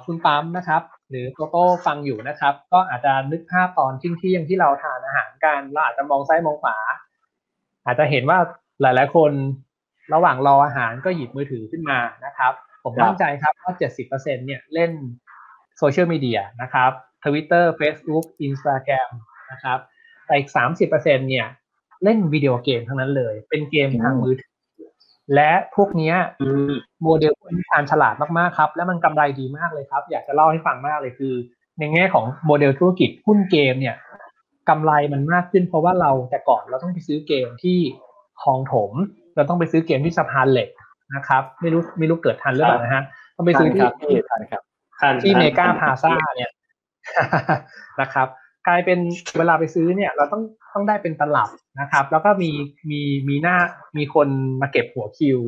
D: คุณปั๊มนะครับ หรือโตโต้ฟังอยู่นะครับ ก็อาจจะนึกภาพตอนทิ้งเที่ยงที่เราทานอาหารกันเราอาจจะมองซ้ายมองขวาอาจจะเห็นว่าหลาย ๆ คนระหว่างรออาหารก็หยิบมือถือขึ้นมานะครับ ผมตั้งใจครับว่า 70%เนี่ยเล่นโซเชียลมีเดียนะครับ Twitter Facebook Instagram นะครับแต่อีก 30%เนี่ย เล่นวิดีโอเกมทั้งนั้นเลย เป็นเกมทางมือถือและพวกนี้โมเดลพื้นฐานฉลาดมากๆครับ และมันกำไรดีมากเลยครับ อยากจะเล่าให้ฟังมากเลยคือ ในแง่ของโมเดลธุรกิจหุ้นเกมเนี่ยกำไรมันมากขึ้นเพราะว่าเราแต่ก่อนเราต้องไปซื้อเกมที่คลองถม เราต้องไปซื้อเกมที่สะพานเหล็กนะครับ ไม่รู้ไม่รู้เกิดทันหรือเปล่านะฮะต้องไปซื้อที่
C: ทันครับ
D: ที่เมกาพาซาเนี่ยนะครับ กลายเป็นเวลาไปซื้อเนี่ย เราต้องต้องได้เป็นตลับนะครับ แล้วก็มีมีมีหน้ามีคนมาเก็บหัวคิว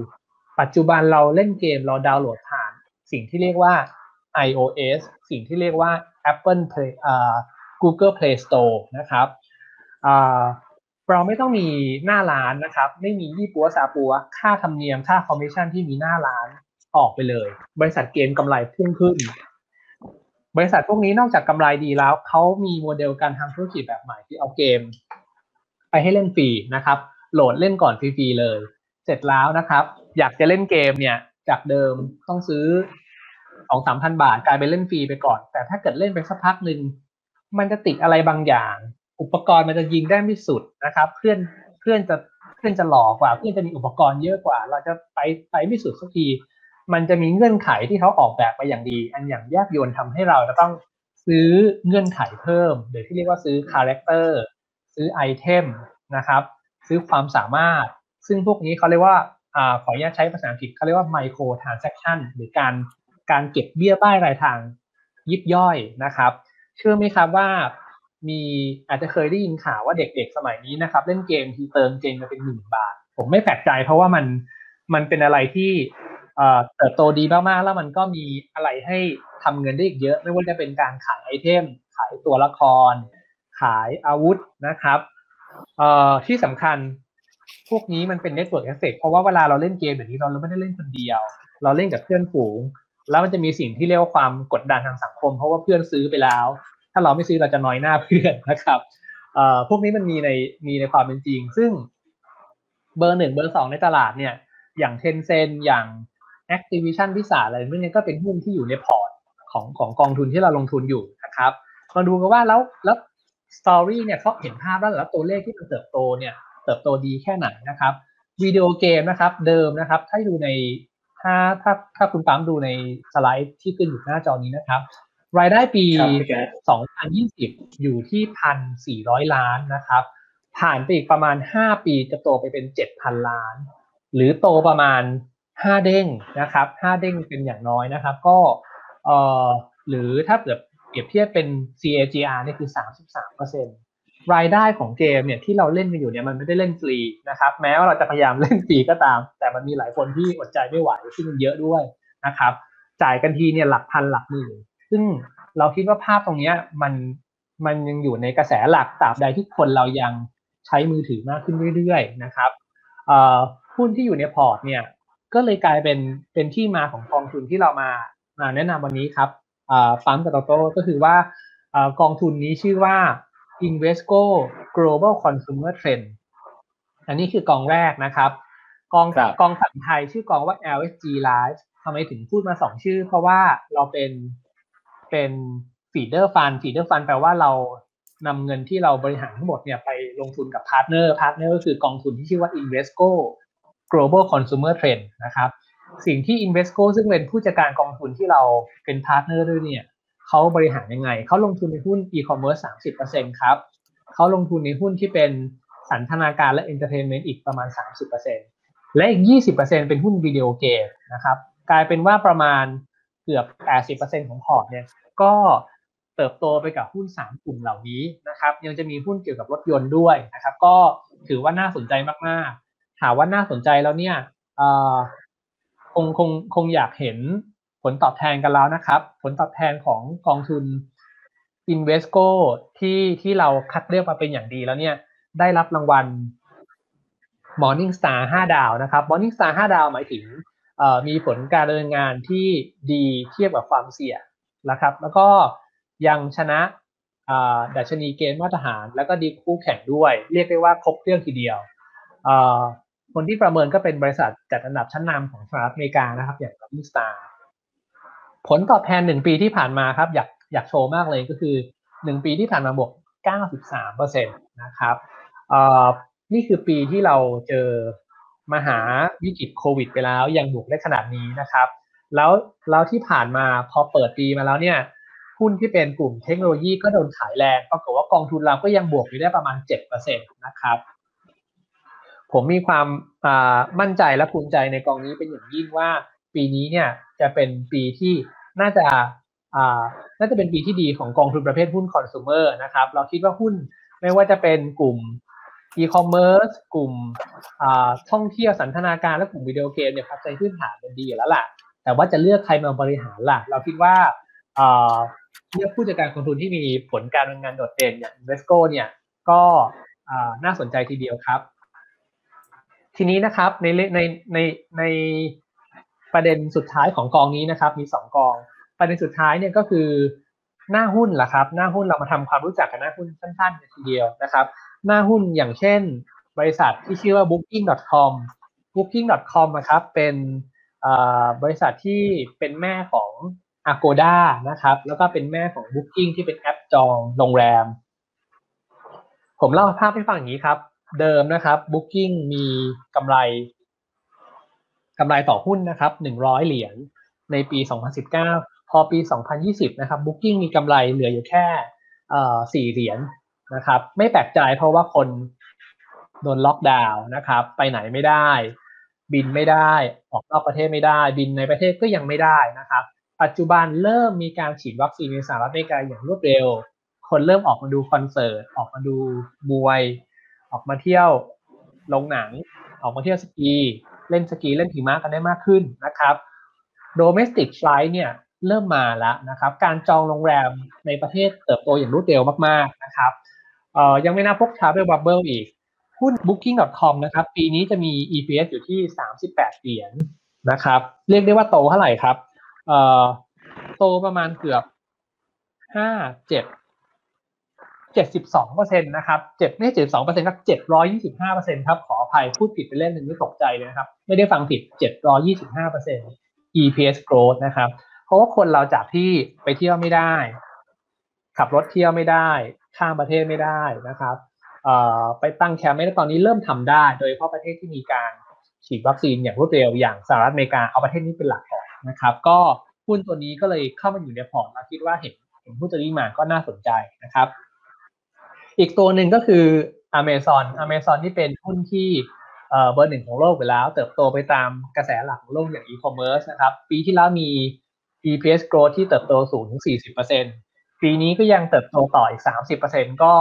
D: ปัจจุบันเราเล่นเกมเราดาวน์โหลดผ่าน สิ่งที่เรียกว่า iOS สิ่งที่เรียกว่า Apple Play อ่า Google Play Store นะครับอ่าเราไม่ต้องมีหน้าร้านนะครับ ไม่มียี่ปั๊วซาปั๊ว ค่าธรรมเนียมค่าคอมมิชชั่นที่มีหน้าร้านออกไปเลย บริษัทเกมกำไรพุ่งขึ้น บริษัทพวกนี้นอกจากกำไรดีแล้วเขามีโมเดลการทำธุรกิจแบบใหม่ที่เอาเกม ไปให้เล่นฟรีนะครับ โหลดเล่นก่อนฟรีๆเลย เสร็จแล้วนะครับ อยากจะเล่นเกมเนี่ยจากเดิมต้องซื้อสองสามพันบาทกลายเป็นเล่นฟรีไปก่อน แต่ถ้าเกิดเล่นไปสักพักหนึ่งมันจะติดอะไรบางอย่าง อุปกรณ์มันจะยิงได้ไม่สุดนะครับ เพื่อนเพื่อนจะเพื่อนจะหล่อกว่า เพื่อนจะมีอุปกรณ์เยอะกว่า เราจะไปไปไม่สุดสักที มันจะมีเงื่อนไขที่เขาออกแบบมาอย่างดี อันอย่างแยบยลทำให้เราจะต้องซื้อเงื่อนไขเพิ่ม หรือที่เรียกว่าซื้อ character ซื้อ itemนะครับ ซื้อความสามารถ ซึ่งพวกนี้เขาเรียกว่าอ่าขออนุญาตใช้ภาษาอังกฤษเขาเรียกว่าไมโครทราน a c t ชันหรือการการเก็บเบี้ยป้ายรายทางยิบย่อยนะครับ เชื่อไหมครับว่ามีอาจจะเคยได้ยินข่าวว่าเด็กๆสมัยนี้นะครับ เล่นเกมทีเติมเกมมาเป็นหมื่นบาท ผมไม่แปลกใจเพราะว่ามันมันเป็นอะไรที่ เติบโตดีมากๆ แล้วมันก็มีอะไรให้ทำเงินได้อีกเยอะ ไม่ว่าจะเป็นการขายไอเทม ขายตัวละคร ขายอาวุธนะครับเอ,อที่สำคัญพวกนี้มันเป็น network effect เพราะว่าเวลาเราเล่นเกมแบบนี้เราไม่ได้เล่นคนเดียว เราเล่นกับเพื่อนฝูง แล้วมันจะมีสิ่งที่เรียกว่าความกดดันทางสังคม เพราะว่าเพื่อนซื้อไปแล้ว ถ้าเราไม่ซื้อเราจะน้อยหน้าเพื่อนนะครับเอ,อพวกนี้มันมีในมีในความเป็นจริง ซึ่งเบอร์หนึ่งเบอร์สองในตลาดเนี่ย อย่าง Tencent อย่าง Activision พิศาอะไรพวกนี้ก็เป็นหุ้นที่อยู่ในพอร์ตของของกองทุนที่เราลงทุนอยู่นะครับมาดูกันว่าแล้วแล้วสตอรี่เนี่ยเขาเห็นภาพแล้วแล้วตัวเลขที่มันเติบโตเนี่ยเติบโตดีแค่ไหนนะครับวิดีโอเกมนะครับเดิมนะครับ ถ้าดูในถ้าถ้าถ้าคุณปั๊มดูในสไลด์ที่ขึ้นอยู่หน้าจอนี้นะครับ รายได้ปี 2020 อยู่ที่1,400ล้านนะครับ ผ่านไปอีกประมาณ 5 ปีจะโตไปเป็น 7,000 ล้าน หรือโตประมาณ 5เด้งนะครับ5เด้งเป็นอย่างน้อยนะครับ ก็เอ่อหรือถ้าเปรียบเทียบเป็น CAGR นี่คือ 33%รายได้ของเกมเนี่ยที่เราเล่นกันอยู่เนี่ยมันไม่ได้เล่นฟรีนะครับ แม้ว่าเราจะพยายามเล่นฟรีก็ตาม แต่มันมีหลายคนที่อดใจไม่ไหวซึ่งมันเยอะด้วยนะครับ จ่ายกันทีเนี่ยหลักพันหลักหมื่นซึ่งเราคิดว่าภาพตรงนี้มันมันยังอยู่ในกระแสหลักตราบใดที่คนเรายังใช้มือถือมากขึ้นเรื่อยๆนะครับหุ้นที่อยู่ในพอร์ตเนี่ย ก็เลยกลายเป็นเป็นที่มาของกองทุนที่เรามามาแนะนำวันนี้ครับปั๊มกับโตโต้ก็คือว่ากองทุนนี้ชื่อว่า Invesco Global Consumer Trend อันนี้คือกองแรกนะครับ กองกองสันไทยชื่อกองว่า LSG Life ทำไมถึงพูดมาสองชื่อ เพราะว่าเราเป็นเป็นfeeder fund feeder fund แปลว่าเรานำเงินที่เราบริหารทั้งหมดเนี่ยไปลงทุนกับพาร์ทเนอร์พาร์ทเนอร์ก็คือกองทุนที่ชื่อว่า Invesco Global Consumer Trend นะครับ สิ่งที่ Invesco ซึ่งเป็นผู้จัดการกองทุนที่เราเป็นพาร์ทเนอร์ด้วยเนี่ยเขาบริหารยังไง เขาลงทุนในหุ้น e-commerce 30%ครับ เขาลงทุนในหุ้นที่เป็นสันทนาการและ entertainment อีกประมาณ 30%และอีก 20%เป็นหุ้นวิดีโอเกมนะครับ กลายเป็นว่าประมาณเกือบ 80%ของพอร์ตเนี่ย ก็เติบโตไปกับหุ้น 3 กลุ่มเหล่านี้นะครับ ยังจะมีหุ้นเกี่ยวกับรถยนต์ด้วยนะครับ ก็ถือว่าน่าสนใจมาก ๆ ถามว่าน่าสนใจแล้วเนี่ยคงคงคงอยากเห็นผลตอบแทนกันแล้วนะครับ ผลตอบแทนของกองทุน Invesco ที่ที่เราคัดเลือกมาเป็นอย่างดีแล้วเนี่ย ได้รับรางวัล Morning Star 5 ดาวนะครับ Morning Star 5 ดาวหมายถึงมีผลการดำเนินงานที่ดีเทียบกับความเสี่ยงนะครับ แล้วก็ยังชนะดัชนีเกณฑ์มาตรฐาน แล้วก็ดีคู่แข่งด้วย เรียกได้ว่าครบเครื่องทีเดียว คนที่ประเมินก็เป็นบริษัทจัดอันดับชั้นนำของสหรัฐอเมริกานะครับ อย่าง Morning Star ผลตอบแทนหนึ่งปีที่ผ่านมาครับ อยากอยากโชว์มากเลยก็คือหนึ่งปีที่ผ่านมาบวก 93เปอร์เซ็นตนะครับนี่คือปีที่เราเจอมหาวิกฤตโควิด ไปแล้วยังบวกได้ขนาดนี้นะครับ แล้วแล้วที่ผ่านมาพอเปิดปีมาแล้วเนี่ยหุ้นที่เป็นกลุ่มเทคโนโลยีก็โดนขายแรงปรากฏว่ากองทุนเราก็ยังบวกอยู่ได้ประมาณ7%นะครับ ผมมีความมั่นใจและภูมิใจในกองนี้เป็นอย่างยิ่งว่า ปีนี้เนี่ยจะเป็นปีที่น่าจะน่าจะเป็นปีที่ดีของกองทุนประเภทหุ้นคอน sumer นะครับ เราคิดว่าหุ้นไม่ว่าจะเป็นกลุ่ม e-commerce กลุ่มท่องเที่ยวสันทนาการและกลุ่มวิดีโอเกมเนี่ยครับใจพื้นฐานเป็นดีแล้วล่ะ แต่ว่าจะเลือกใครมาบริหารล่ะ เราคิดว่าเลือกผู้จัดการกองทุนที่มีผลการดำเนินงานโดดเด่นอย่าง Invesco เนี่ยก็น่าสนใจทีเดียวครับ ทีนี้นะครับในในในในประเด็นสุดท้ายของกองนี้นะครับ มีสองกอง ประเด็นสุดท้ายเนี่ยก็คือหน้าหุ้นล่ะครับ หน้าหุ้นเรามาทำความรู้จักกับหน้าหุ้นสั้นๆทีเดียวนะครับ หน้าหุ้นอย่างเช่น บริษัทที่ชื่อว่า booking.com booking.com นะครับเป็นบริษัทที่เป็นแม่ของ Agoda นะครับ แล้วก็เป็นแม่ของ Booking ที่เป็นแอปจองโรงแรม ผมเล่าภาพให้ฟังอย่างนี้ครับ เดิมนะครับ Booking มีกำไรกำไรต่อหุ้นนะครับ100 เหรียญในปี 2019 พอปี 2020 นะครับ Booking มีกำไรเหลืออยู่แค่4เหรียญนะครับ ไม่แปลกใจเพราะว่าคนโดนล็อกดาวน์นะครับ ไปไหนไม่ได้ บินไม่ได้ ออกนอกประเทศไม่ได้ บินในประเทศก็ยังไม่ได้นะครับ ปัจจุบันเริ่มมีการฉีดวัคซีนในสหรัฐอเมริกาอย่างรวดเร็ว คนเริ่มออกมาดูคอนเสิร์ต ออกมาดูมวย ออกมาเที่ยวลงหนัง ออกมาเที่ยวสกี เล่นสกีเล่นหิมะกันได้มากขึ้นนะครับ domestic flight เนี่ยเริ่มมาแล้วนะครับ การจองโรงแรมในประเทศเติบโตอย่างรวดเร็วมากๆนะครับเอ่อยังไม่นับพวก travel bubble อีกหุ้น booking.com นะครับ ปีนี้จะมี EPS อยู่ที่ 38เหรียญนะครับ เรียกได้ว่าโตเท่าไหร่ครับเอ่อโตประมาณเกือบ 5 7 72เปอร์เซ็นต์นะครับเจ็ดไม่เจ็ดสองเปอร์เซ็นต์ครับเจ็ดร้อยี่สิบห้าเปอร์เซ็นต์ครับขออภัยพูดผิดไปเล่นหนึ่งไม่ตกใจเลยนะครับ ไม่ได้ฟังผิดเจ็ดร้อยี่สิบห้าเปอร์เซ็นต์ EPS growth นะครับ เพราะว่าคนเราจากที่ไปเที่ยวไม่ได้ ขับรถเที่ยวไม่ได้ ข้ามประเทศไม่ได้นะครับไปตั้งแคมป์ไม่ได้ตอนนี้เริ่มทำได้ โดยเฉพาะประเทศที่มีการฉีดวัคซีนอย่างรวดเร็วอย่างสหรัฐอเมริกาเอาประเทศนี้เป็นหลักก่อนนะครับ ก็หุ้นตัวนี้ก็เลยเข้ามาอยู่ในพอร์ตเราคิดว่าเห็นเห็นหุ้นตัวนี้มาก็น่าสนใจนะครับ อีกตัวหนึ่งก็คือ Amazon Amazon ที่เป็นหุ้นที่เบอร์หนึ่งของโลกไปแล้ว เติบโตไปตามกระแสหลักของโลกอย่างอีคอมเมิร์ซนะครับ ปีที่แล้วมี EPS growth ที่เติบโตสูงถึง 40%ปีนี้ก็ยังเติบโตต่ออีก 30%ก็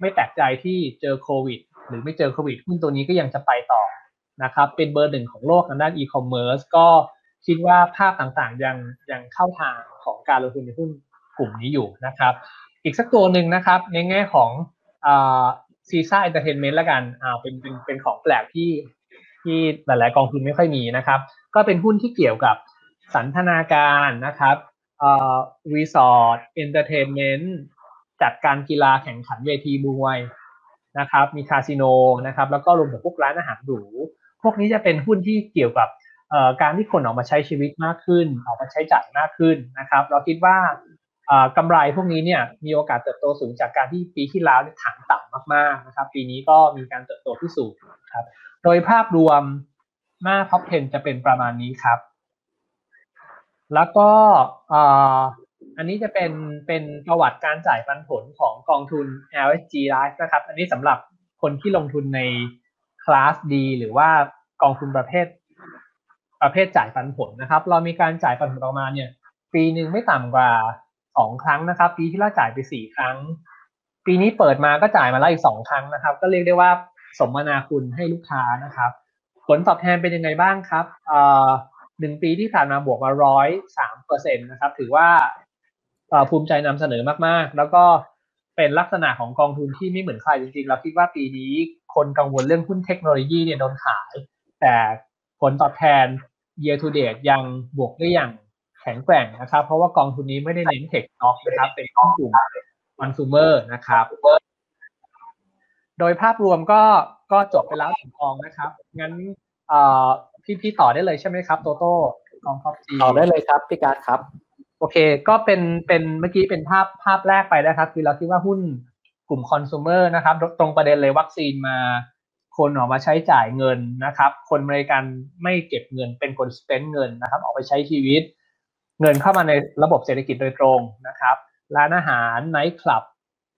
D: ไม่แปลกใจที่เจอโควิด หรือไม่เจอโควิดหุ้นตัวนี้ก็ยังจะไปต่อนะครับ เป็นเบอร์หนึ่งของโลกทางด้านอีคอมเมิร์ซก็คิดว่าภาพต่างๆยังยังเข้าทางของการลงทุนในหุ้นกลุ่มนี้อยู่นะครับ อีกสักตัวหนึ่งนะครับ ในแง่ของ Caesars Entertainment ละกันอ่าเป็นเป็นเป็นของแปลกที่ที่หลาย ๆ กองทุนไม่ค่อยมีนะครับ ก็เป็นหุ้นที่เกี่ยวกับสันทนาการนะครับเอ่อรีสอร์ท entertainment จัดการกีฬาแข่งขันเวทีมวยนะครับ มีคาสิโนนะครับ แล้วก็รวมถึงพวกร้านอาหารหรูพวกนี้จะเป็นหุ้นที่เกี่ยวกับการที่คนออกมาใช้ชีวิตมากขึ้น ออกมาใช้จ่ายมากขึ้นนะครับ เราคิดว่า กำไรพวกนี้เนี่ยมีโอกาสเติบโตสูงจากการที่ปีที่แล้วฐานต่ำมากๆนะครับ ปีนี้ก็มีการเติบโตที่สูงครับ โดยภาพรวมหน้า top 10 จะเป็นประมาณนี้ครับ แล้วก็อันนี้จะเป็นเป็นประวัติการจ่ายปันผลของกองทุน LSG Life นะครับ อันนี้สำหรับคนที่ลงทุนในคลาส D หรือว่ากองทุนประเภท ประเภทจ่ายปันผลนะครับ เรามีการจ่ายปันผลออกมาเนี่ย ปีหนึ่งไม่ต่ำกว่า สองครั้งนะครับ ปีที่แล้วจ่ายไปสี่ครั้ง ปีนี้เปิดมาก็จ่ายมาแล้วอีกสองครั้งนะครับ ก็เรียกได้ว่าสมนาคุณให้ลูกค้านะครับ ผลตอบแทนเป็นยังไงบ้างครับหนึ่งปีที่ผ่านมาบวกมาร้อยสามเปอร์เซ็นตนะครับ ถือว่าภูมิใจนำเสนอมากๆ แล้วก็เป็นลักษณะของกองทุนที่ไม่เหมือนใครจริงๆ เราคิดว่าปีนี้คนกังวลเรื่องหุ้นเทคโนโลยีเนี่ยโดนขาย แต่ผลตอบแทน year to date ยังบวกได้อย่าง แข็งแกร่งนะครับ เพราะว่ากองทุนนี้ไม่ได้เน้นเทคน็อกนะครับ เป็นกลุ่มคอน sumer นะครับ โดยภาพรวมก็ก็จบไปแล้วถึงกองนะครับ งั้นพี่พี่ต่อได้เลยใช่ไหมครับ โตโต้กองท็อปจี
C: ต่อได้เลยครับพี่การครับ
D: โอเค ก็เป็นเป็นเมื่อกี้เป็นภาพภาพแรกไปนะครับ คือเราคิดว่าหุ้นกลุ่มคอน sumer นะครับ ตรงประเด็นเลยวัคซีนมาคนออกมาใช้จ่ายเงินนะครับ คนบริการไม่เก็บเงินเป็นคนสเปนเงินนะครับ ออกไปใช้ชีวิต เงินเข้ามาในระบบเศรษฐกิจโดยตรงนะครับร้านอาหารไนท์คลับ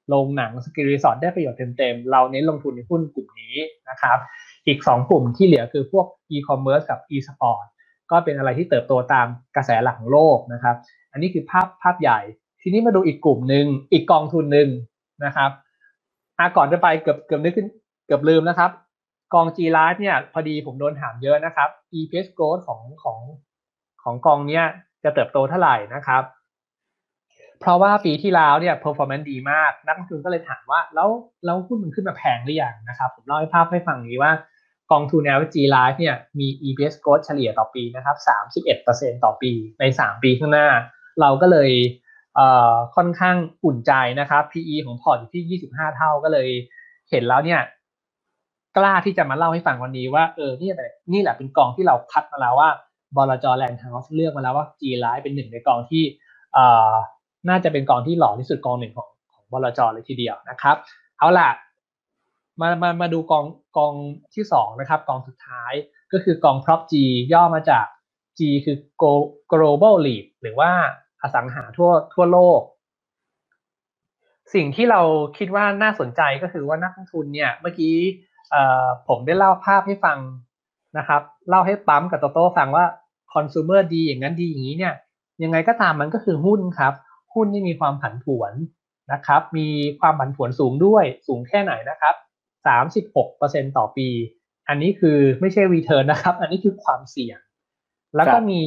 D: โรงหนัง ski resort ได้ประโยชน์เต็มๆ เราเน้นลงทุนในหุ้นกลุ่มนี้นะครับ อีก 2 กลุ่มที่เหลือคือพวกอีคอมเมิร์ซกับอีสปอร์ตก็เป็นอะไรที่เติบโตตามกระแสหลักของโลกนะครับ อันนี้คือภาพภาพใหญ่ ทีนี้มาดูอีกกลุ่มหนึ่งอีกกองทุนหนึ่งนะครับอาก่อนจะไปเกือบเกือบนึกขึ้นเกือบลืมนะครับ กอง G Life เนี่ยพอดีผมโดนถามเยอะนะครับ EPS growth ของของของกองเนี้ย จะเติบโตเท่าไหร่นะครับ เพราะว่าปีที่แล้วเนี่ย performance ดีมาก นักลงทุนก็เลยถามว่า แล้วแล้วหุ้นมันขึ้นมาแพงหรือยังนะครับ ผมเล่าให้ภาพให้ฟังนี้ว่ากองทุน LG Life เนี่ยมี EPS growth เฉลี่ยต่อปีนะครับ 31%ต่อปีใน 3 ปีข้างหน้า เราก็เลยค่อนข้างอุ่นใจนะครับ PE ของพอร์ตอยู่ที่ 25 เท่าก็เลยเห็นแล้วเนี่ยกล้าที่จะมาเล่าให้ฟังวันนี้ว่าเออนี่แหละนี่แหละเป็นกองที่เราคัดมาแล้วว่า บลจแลนด์เฮาส์เลือกมาแล้วว่า G ไลท์เป็นหนึ่งในกองที่น่าจะเป็นกองที่หล่อที่สุดกองหนึ่งของของบลจเลยทีเดียวนะครับ เอาล่ะมามามาดูกองกองที่สองนะครับ กองสุดท้ายก็คือกอง Prop G ย่อมาจาก G คือ global REIT หรือว่าอสังหาทั่วทั่วโลก สิ่งที่เราคิดว่าน่าสนใจก็คือว่านักลงทุนเนี่ยเมื่อกี้ผมได้เล่าภาพให้ฟังนะครับ เล่าให้ปั๊มกับโตโต้ฟังว่า อน sumer ดีอย่างนั้นดีอย่างนี้เนี่ยยังไงก็ตามมันก็คือหุ้นครับ หุ้นที่มีความผันผวนนะครับ มีความผันผวนสูงด้วยสูงแค่ไหนนะครับ 36%ต่อปี อันนี้คือไม่ใช่ return นะครับ อันนี้คือความเสี่ยง แล้วก็มี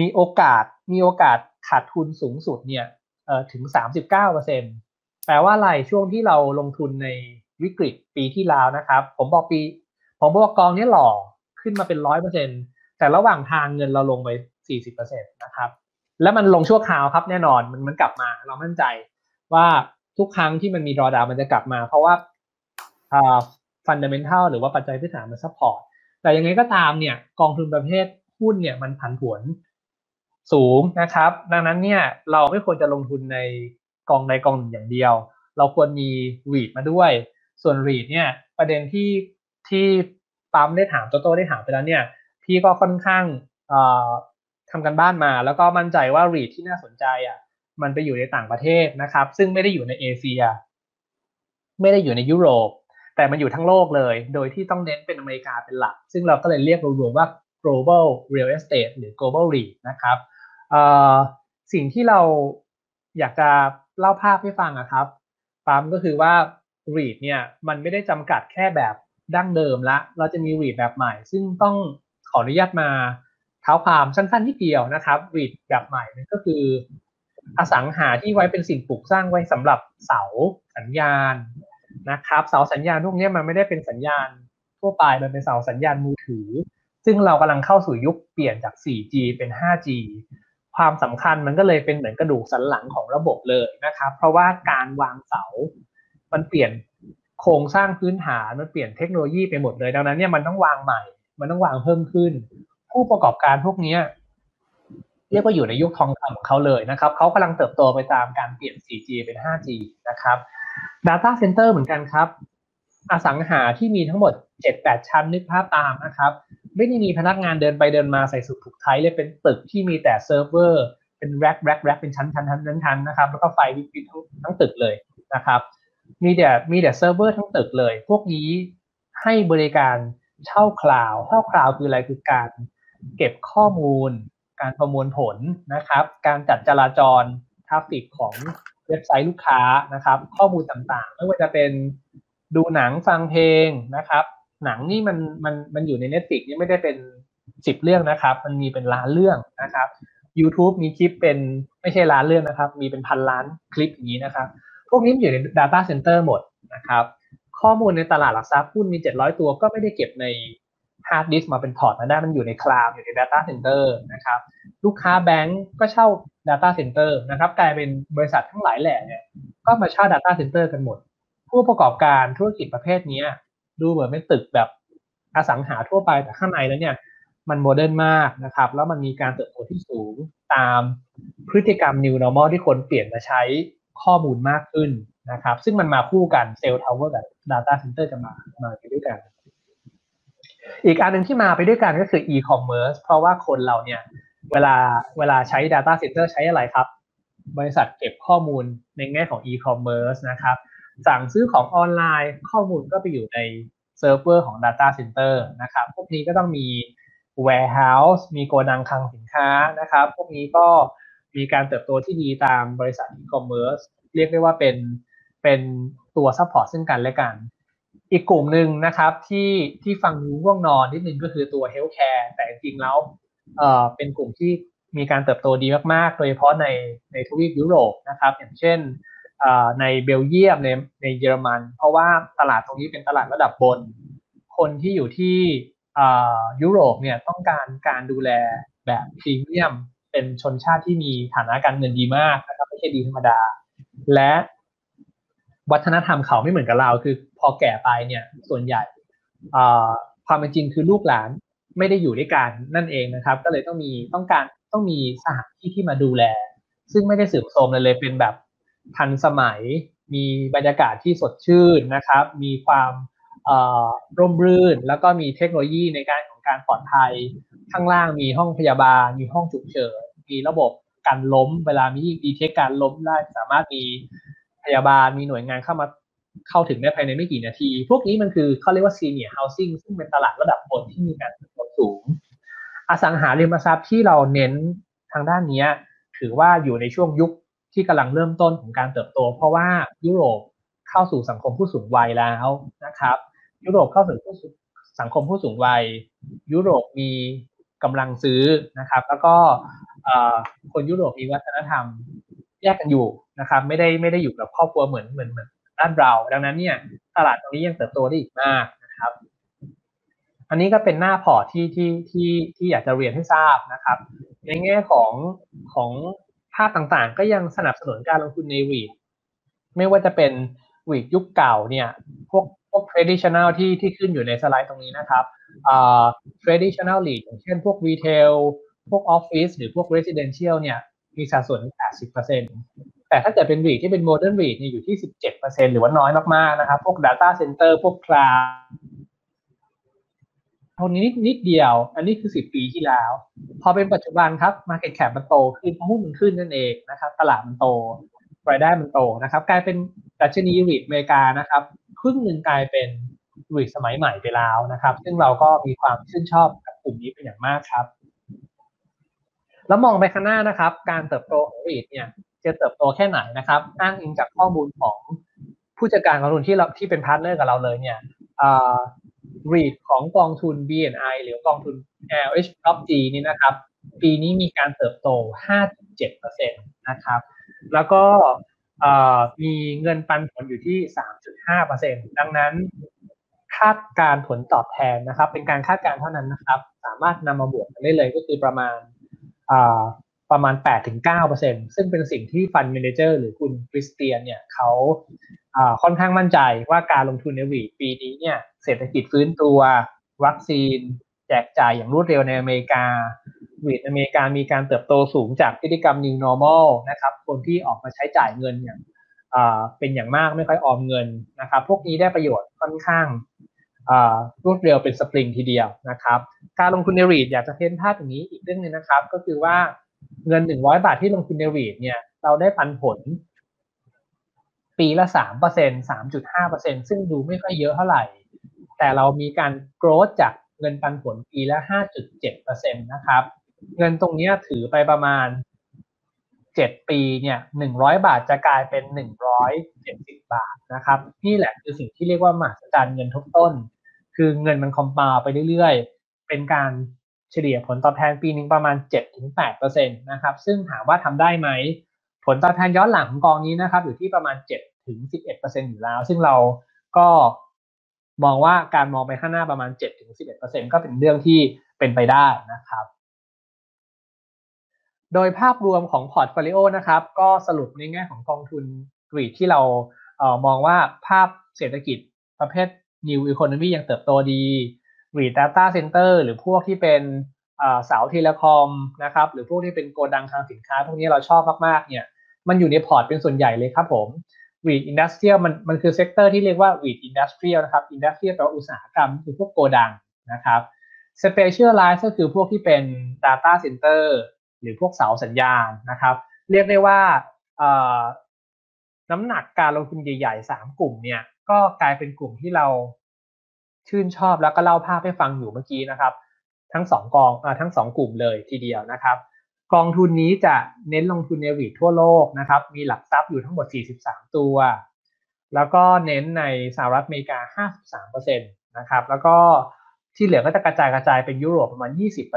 D: มีโอกาสมีโอกาสขาดทุนสูงสุดเนี่ยเอ่อถึง 39%แปลว่าอะไรช่วงที่เราลงทุนในวิกฤตปีที่แล้วนะครับ ผมบอกปี ผมบอกกองนี้หล่อขึ้นมาเป็น100% แต่ระหว่างทางเงินเราลงไป 40%นะครับ แล้วมันลงชั่วคราวครับแน่นอน มันมันกลับมา เรามั่นใจว่าทุกครั้งที่มันมี drawdown มันจะกลับมา เพราะว่า fundamental หรือว่าปัจจัยพื้นฐานมัน support แต่ยังไงก็ตามเนี่ยกองทุนประเภทหุ้นเนี่ยมันผันผวนสูงนะครับ ดังนั้นเนี่ยเราไม่ควรจะลงทุนในกองใดกองหนึ่งอย่างเดียว เราควรมีรีดมาด้วย ส่วนรีดเนี่ยประเด็นที่ที่ปั๊มได้ถามโตโต้ได้ถามไปแล้วเนี่ย พี่ก็ค่อนข้างทำกันบ้านมา แล้วก็มั่นใจว่ารีดที่น่าสนใจอะมันไปอยู่ในต่างประเทศนะครับ ซึ่งไม่ได้อยู่ในเอเชีย ไม่ได้อยู่ในยุโรป แต่มันอยู่ทั้งโลกเลย โดยที่ต้องเน้นเป็นอเมริกาเป็นหลัก ซึ่งเราก็เลยเรียกรวมๆว่า global real estate หรือ global REIT นะครับสิ่งที่เราอยากจะเล่าภาพให้ฟังนะครับปั๊มก็คือว่า REIT เนี่ยมันไม่ได้จำกัดแค่แบบดั้งเดิมละ เราจะมี REIT แบบใหม่ ซึ่งต้อง ขออนุญาตมาเท้าความสั้นๆที่เดียวนะครับ REIT แบบใหม่นั่นก็คือ อสังหาที่ไว้เป็นสิ่งปลูกสร้างไว้สำหรับเสาสัญญาณนะครับ เสาสัญญาณพวกนี้มันไม่ได้เป็นสัญญาณทั่วไปมันเป็นเสาสัญญาณมือถือ ซึ่งเรากำลังเข้าสู่ยุคเปลี่ยนจาก 4G เป็น 5G ความสำคัญมันก็เลยเป็นเหมือนกระดูกสันหลังของระบบเลยนะครับ เพราะว่าการวางเสา มันเปลี่ยนโครงสร้างพื้นฐานมันเปลี่ยนเทคโนโลยีไปหมดเลย ดังนั้นเนี่ยมันต้องวางใหม่ มันต้องวางเพิ่มขึ้น ผู้ประกอบการพวกนี้เรียกว่าอยู่ในยุคทองคำของเขาเลยนะครับเขากำลังเติบโตไปตามการเปลี่ยน 4G เป็น 5G นะครับ Data Center เหมือนกันครับ อสังหาที่มีทั้งหมด 7-8 ชั้นนึกภาพตามนะครับไม่ได้มีพนักงานเดินไปเดินมาใส่สูทผูกไทเลยเป็นตึกที่มีแต่เซิร์ฟเวอร์เป็น rack rack rack เป็นชั้นชั้นชั้นชั้นชั้นนะครับ แล้วก็ไฟวิบทั้งทั้งตึกเลยนะครับ มีแต่มีแต่เซิร์ฟเวอร์ทั้งตึกเลย พวกนี้ให้บริการ เช่า cloud เช่า cloud คืออะไรคือการเก็บข้อมูล การประมวลผลนะครับ การจัดจราจร traffic ของเว็บไซต์ลูกค้านะครับ ข้อมูลต่างๆ ไม่ว่าจะเป็นดูหนังฟังเพลงนะครับ หนังนี่มันมันมันอยู่ใน Netflix นี่ไม่ได้เป็นสิบเรื่องนะครับ มันมีเป็นล้านเรื่องนะครับ YouTube มีคลิปเป็นไม่ใช่ล้านเรื่องนะครับ มีเป็นพันล้านคลิปอย่างนี้นะครับ พวกนี้อยู่ใน Data Center หมดนะครับ ข้อมูลในตลาดหลักทรัพย์หุ้นมี 700 ตัวก็ไม่ได้เก็บในฮาร์ดดิสก์มาเป็นพอร์ตมาได้มันอยู่ใน cloud อยู่ใน Data Center นะครับลูกค้าแบงก์ก็เช่า Data Center นะครับกลายเป็นบริษัททั้งหลายแหล่เนี่ยก็มาเช่า Data Center กันหมด ผู้ประกอบการธุรกิจประเภทนี้ดูเหมือนเป็นตึกแบบอสังหาทั่วไปแต่ข้างในแล้วเนี่ยมัน modern มากนะครับ แล้วมันมีการเติบโตที่สูงตามพฤติกรรม New Normal ที่คนเปลี่ยนมาใช้ข้อมูลมากขึ้น นะครับ ซึ่งมันมาคู่กัน cell tower กับ Data Center จะมามาไปด้วยกัน อีกอันหนึ่งที่มาไปด้วยกันก็คือ e-commerce เพราะว่าคนเราเนี่ย เวลาเวลาใช้ Data Center ใช้อะไรครับ บริษัทเก็บข้อมูลในแง่ของ e-commerce นะครับ สั่งซื้อของออนไลน์ข้อมูลก็ไปอยู่ในเซิร์ฟเวอร์ของ Data Center นะครับ พวกนี้ก็ต้องมี warehouse มีโกดังคลังสินค้านะครับ พวกนี้ก็มีการเติบโตที่ดีตามบริษัท e-commerce เรียกได้ว่าเป็น เป็นตัว support ซึ่งกันและกัน อีกกลุ่มหนึ่งนะครับที่ที่ฟังง่วงนอนนิดนึงก็คือตัว healthcare แต่จริงแล้วเอ่อเป็นกลุ่มที่มีการเติบโตดีมากๆ โดยเฉพาะในในทวีปยุโรปนะครับ อย่างเช่นในเบลเยียมในในเยอรมัน เพราะว่าตลาดตรงนี้เป็นตลาดระดับบน คนที่อยู่ที่ยุโรปเนี่ยต้องการการดูแลแบบพรีเมียม เป็นชนชาติที่มีฐานะการเงินดีมากนะครับไม่ใช่ดิตธรรมดา และ วัฒนธรรมเขาไม่เหมือนกับเรา คือพอแก่ไปเนี่ยส่วนใหญ่ความเป็นจริงคือลูกหลานไม่ได้อยู่ด้วยกันนั่นเองนะครับ ก็เลยต้องมีต้องการต้องมีสถานที่ที่มาดูแล ซึ่งไม่ได้สืบโทมเลยเลยเป็นแบบทันสมัย มีบรรยากาศที่สดชื่นนะครับ มีความร่มรื่น แล้วก็มีเทคโนโลยีในการของการปลอดภัยข้างล่างมีห้องพยาบาล มีห้องฉุกเฉินมีระบบการล้ม เวลามีดีเทคการล้มได้สามารถมี พยาบาลมีหน่วยงานเข้ามาเข้าถึงได้ภายในไม่กี่นาที พวกนี้มันคือเขาเรียกว่า senior housing ซึ่งเป็นตลาดระดับบนที่มีการเติบโตสูง อสังหาริมทรัพย์ที่เราเน้นทางด้านนี้ถือว่าอยู่ในช่วงยุคที่กำลังเริ่มต้นของการเติบโต เพราะว่ายุโรปเข้าสู่สังคมผู้สูงวัยแล้วนะครับ ยุโรปเข้าสู่สังคมผู้สูงวัย ยุโรปมีกำลังซื้อนะครับ แล้วก็คนยุโรปมีวัฒนธรรม แยกกันอยู่นะครับ ไม่ได้ไม่ได้อยู่กับครอบครัวเหมือนเหมือนเหมือนด้านเรา ดังนั้นเนี่ยตลาดตรงนี้ยังเติบโตได้อีกมากนะครับ อันนี้ก็เป็นหน้าพอร์ตที่ที่ที่ที่อยากจะเรียนให้ทราบนะครับ ในแง่ของของภาพต่างๆ ก็ยังสนับสนุนการลงทุนในวีดไม่ว่าจะเป็นวีดยุคเก่าเนี่ยพวกพวก traditional ที่ที่ขึ้นอยู่ในสไลด์ตรงนี้นะครับอ่า traditional lead อย่างเช่นพวก retail พวก office หรือพวก residential เนี่ย มีสัดส่วน80%แต่ถ้าเกิดเป็นรีดที่เป็น modern read เนี่ยอยู่ที่ 17%หรือว่าน้อยมากๆนะครับ พวก data center พวก cloud เท่านี้นิดเดียว อันนี้คือ 10 ปีที่แล้ว พอเป็นปัจจุบันครับ market cap มันโตขึ้นหุ้นมันขึ้นนั่นเองนะครับ ตลาดมันโตรายได้มันโตนะครับ กลายเป็นดัชนี REIT อเมริกานะครับครึ่งหนึ่งกลายเป็น REIT สมัยใหม่ไปแล้วนะครับ ซึ่งเราก็มีความชื่นชอบกับกลุ่มนี้เป็นอย่างมากครับ แล้วมองไปข้างหน้านะครับ การเติบโตของ REIT เนี่ยจะเติบโตแค่ไหนนะครับ อ้างอิงจากข้อมูลของผู้จัดการกองทุนที่เราที่เป็นพาร์ทเนอร์กับเราเลยเนี่ย REIT ของกองทุน BNI หรือกองทุน LH Prop G นี่นะครับ ปีนี้มีการเติบโต 5.7%นะครับ แล้วก็มีเงินปันผลอยู่ที่ 3.5%ดังนั้น คาดการผลตอบแทนนะครับ เป็นการคาดการเท่านั้นนะครับ สามารถนำมาบวกกันได้เลยก็คือประมาณ ประมาณ 8-9%ซึ่งเป็นสิ่งที่ฟันเมนเจอร์หรือคุณคริสเตียนเนี่ยเขาค่อนข้างมั่นใจว่าการลงทุนในวีปีนี้เนี่ยเศรษฐกิจฟื้นตัววัคซีน แจกจ่ายอย่างรวดเร็วในอเมริกา REIT อเมริกามีการเติบโตสูงจากพฤติกรรม new normal นะครับคนที่ออกมาใช้จ่ายเงินอย่างเป็นอย่างมากไม่ค่อยออมเงินนะครับ พวกนี้ได้ประโยชน์ค่อนข้าง รวดเร็วเป็นสปริงทีเดียวนะครับ การลงทุนใน REIT อยากจะ paint ภาพอย่างนี้อีกเรื่องนึงนะครับ ก็คือว่าเงินหนึ่งร้อยบาทที่ลงทุนใน REIT เนี่ยเราได้ปันผล ปีละสามเปอร์เซ็นสามจุดห้าเปอร์เซ็นซึ่งดูไม่ค่อยเยอะเท่าไหร่ แต่เรามีการโกรธจากเงินปันผลปีละห้าจุดเจ็ดเปอร์เซ็นตนะครับ เงินตรงนี้ถือไปประมาณเจ็ดปีเนี่ยหนึ่งร้อยบาทจะกลายเป็นหนึ่งร้อยเจ็ดสิบบาทนะครับ นี่แหละคือสิ่งที่เรียกว่ามหัศจรรย์เงินทบต้น คือเงินมันคอมปาไปเรื่อยๆ เป็นการเฉลี่ยผลตอบแทนปีหนึ่งประมาณ 7-8%นะครับ ซึ่งถามว่าทำได้ไหม ผลตอบแทนย้อนหลังของกองนี้นะครับ อยู่ที่ประมาณ 7-11%อยู่แล้ว ซึ่งเราก็มองว่าการมองไปข้างหน้าประมาณ 7-11%ก็เป็นเรื่องที่เป็นไปได้นะครับโดยภาพรวมของ portfolio นะครับก็สรุปในแง่ของกองทุน REIT ที่เราเออมองว่าภาพเศรษฐกิจประเภท New Economy ยังเติบโตดีรีด Data Center หรือพวกที่เป็นเสา telecom นะครับหรือพวกที่เป็นโกดังทางสินค้า พวกนี้เราชอบมากๆเนี่ยมันอยู่ในพอร์ตเป็นส่วนใหญ่เลยครับผม REIT industrial มันมันคือ sector ที่เรียกว่า REIT industrial นะครับ industrial แปลว่าอุตสาหกรรมคือพวกโกดังนะครับ specialized ก็คือพวกที่เป็น Data Center หรือพวกเสาสัญญาณนะครับ เรียกได้ว่าน้ำหนักการลงทุนใหญ่ๆ 3 กลุ่มเนี่ย ก็กลายเป็นกลุ่มที่เราชื่นชอบแล้วก็เล่าภาพให้ฟังอยู่เมื่อกี้นะครับ ทั้งสองกองอทั้งสองกลุ่มเลยทีเดียวนะครับ กองทุนนี้จะเน้นลงทุนในวีทั่วโลกนะครับ มีหลักทรัพย์อยู่ทั้งหมด 43 ตัว แล้วก็เน้นในสหรัฐอเมริกา 53%นะครับ แล้วก็ที่เหลือก็จะกระจายกระจายเป็นยุโรปประมาณ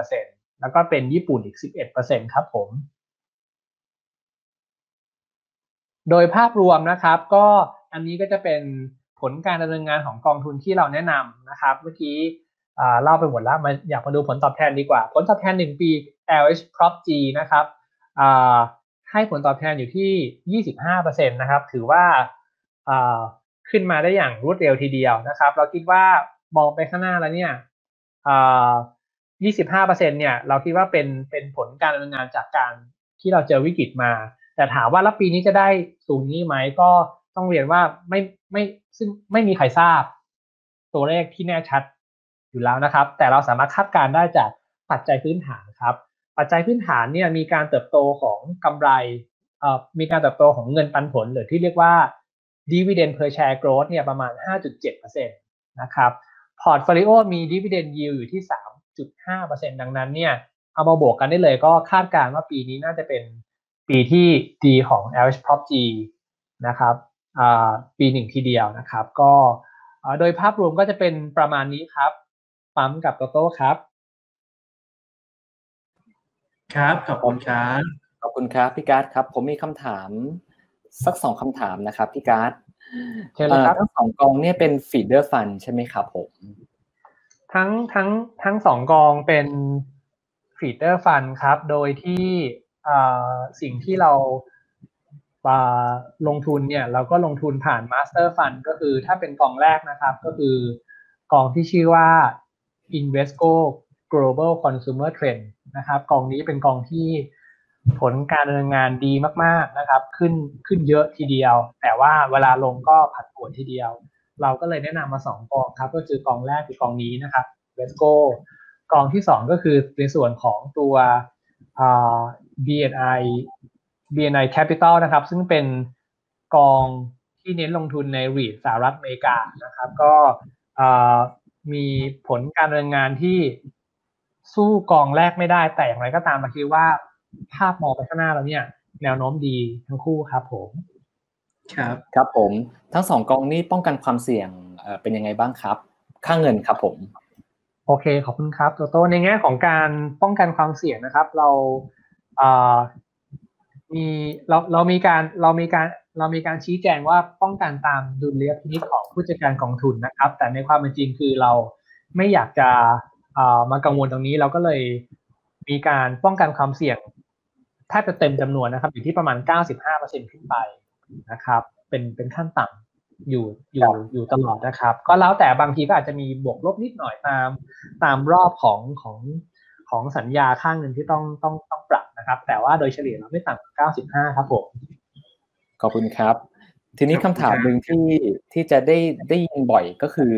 D: 20%แล้วก็เป็นญี่ปุ่นอีก 11%ครับผม โดยภาพรวมนะครับก็ อันนี้ก็จะเป็นผลการดำเนินงานของกองทุนที่เราแนะนำนะครับ เมื่อกี้เล่าไปหมดแล้วมาอยากมาดูผลตอบแทนดีกว่า ผลตอบแทน 1 ปี LH Prop G นะครับให้ผลตอบแทนอยู่ที่ 25%นะครับ ถือว่าขึ้นมาได้อย่างรวดเร็วทีเดียวนะครับ เราคิดว่ามองไปข้างหน้าแล้วเนี่ย25%เนี่ยเราคิดว่าเป็นเป็นผลการดำเนินงานจากการที่เราเจอวิกฤตมา แต่ถามว่าแล้วปีนี้จะได้สูงนี้ไหมก็ ต้องเรียนว่าไม่ไม่ซึ่งไม่มีใครทราบ ตัวเลขที่แน่ชัดอยู่แล้วนะครับ แต่เราสามารถคาดการได้จากปัจจัยพื้นฐานครับ ปัจจัยพื้นฐานเนี่ยมีการเติบโตของกำไรเอ่อมีการเติบโตของเงินปันผล หรือที่เรียกว่า dividend per share growth เนี่ยประมาณ 5.7%นะครับ portfolio มี dividend yield อยู่ที่ 3.5%ดังนั้นเนี่ยเอามาบวกกันได้เลยก็คาดการณ์ว่าปีนี้น่าจะเป็นปีที่ดีของ LH Prop G นะครับ ปีหนึ่งทีเดียวนะครับ ก็โดยภาพรวมก็จะเป็นประมาณนี้ครับ ปั๊มกับโตโต้ครับ
B: ครับขอบคุณครับ
C: ขอบคุณครับพี่การ์ดครับ ผมมีคำถามสักสองคำถามนะครับพี่การ์ด
D: เชิญเลยครับ
C: ทั้งสองกองเนี่ยเป็น feeder fund ใช่ไหมครับผม
D: ทั้งทั้งทั้งสองกองเป็นฟีดเดอร์ฟันครับ โดยที่สิ่งที่เรา ลงทุนเนี่ยเราก็ลงทุนผ่าน Master Fund ก็คือถ้าเป็นกองแรกนะครับ ก็คือกองที่ชื่อว่า Invesco Global Consumer Trend นะครับกองนี้เป็นกองที่ผลการดำเนินงานดีมากๆนะครับ ขึ้นขึ้นเยอะทีเดียว แต่ว่าเวลาลงก็ผัดผวนทีเดียว เราก็เลยแนะนำมาสองกองครับ ก็คือกองแรกคือกองนี้นะครับ Invesco กองที่สองก็คือในส่วนของตัว BNI BNI Capital นะครับ ซึ่งเป็นกองที่เน้นลงทุนในรีสหรัฐอเมริกานะครับ ก็มีผลการดำเนินงานที่สู้กองแรกไม่ได้แต่อย่างไรก็ตามมาคิดว่าภาพมองไปข้างหน้าแล้วเนี่ย แนวโน้มดีทั้งคู่ครับผม
C: ครับครับผมทั้งสองกองนี้ป้องกันความเสี่ยงเป็นยังไงบ้างครับ ค่าเงินครับผม
D: โอเคขอบคุณครับโตโต้ในแง่ของการป้องกันความเสี่ยงนะครับ เรา มีเราเรามีการเรามีการเรามีการชี้แจงว่าป้องกันตามดุลยพินิจของผู้จัดการกองทุนนะครับ แต่ในความเป็นจริงคือเราไม่อยากจะมากังวลตรงนี้เราก็เลยมีการป้องกันความเสี่ยงแทบจะเต็มจำนวนนะครับ อยู่ที่ประมาณ 95%ขึ้นไปนะครับ เป็นเป็นขั้นต่ำอยู่อยู่อยู่ตลอดนะครับ ก็แล้วแต่บางทีก็อาจจะมีบวกลบนิดหน่อยตามตามรอบของของ ของสัญญาค่างเงินที่ต้องต้องต้องปรับนะครับ แต่ว่าโดยเฉลี่ยเราไม่ต่ำกว่า95 ครับผม
C: ขอบคุณครับ ทีนี้คำถามหนึ่งที่ที่จะได้ได้ยินบ่อยก็คือ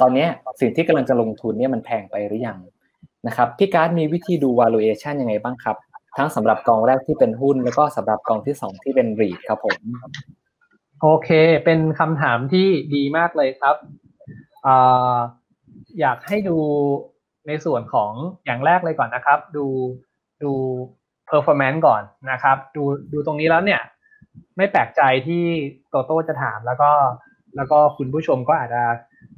C: ตอนนี้สิ่งที่กำลังจะลงทุนเนี่ยมันแพงไปหรือยังนะครับพี่การ์ดมีวิธีดู valuation ยังไงบ้างครับ ทั้งสำหรับกองแรกที่เป็นหุ้น แล้วก็สำหรับกองที่สองที่เป็นรีดครับผม
D: โอเค เป็นคำถามที่ดีมากเลยครับออยากให้ดู ในส่วนของอย่างแรกเลยก่อนนะครับ ดูดู performance ก่อนนะครับ ดูดูตรงนี้แล้วเนี่ย ไม่แปลกใจที่โตโต้จะถามแล้วก็ แล้วก็คุณผู้ชมก็อาจจะ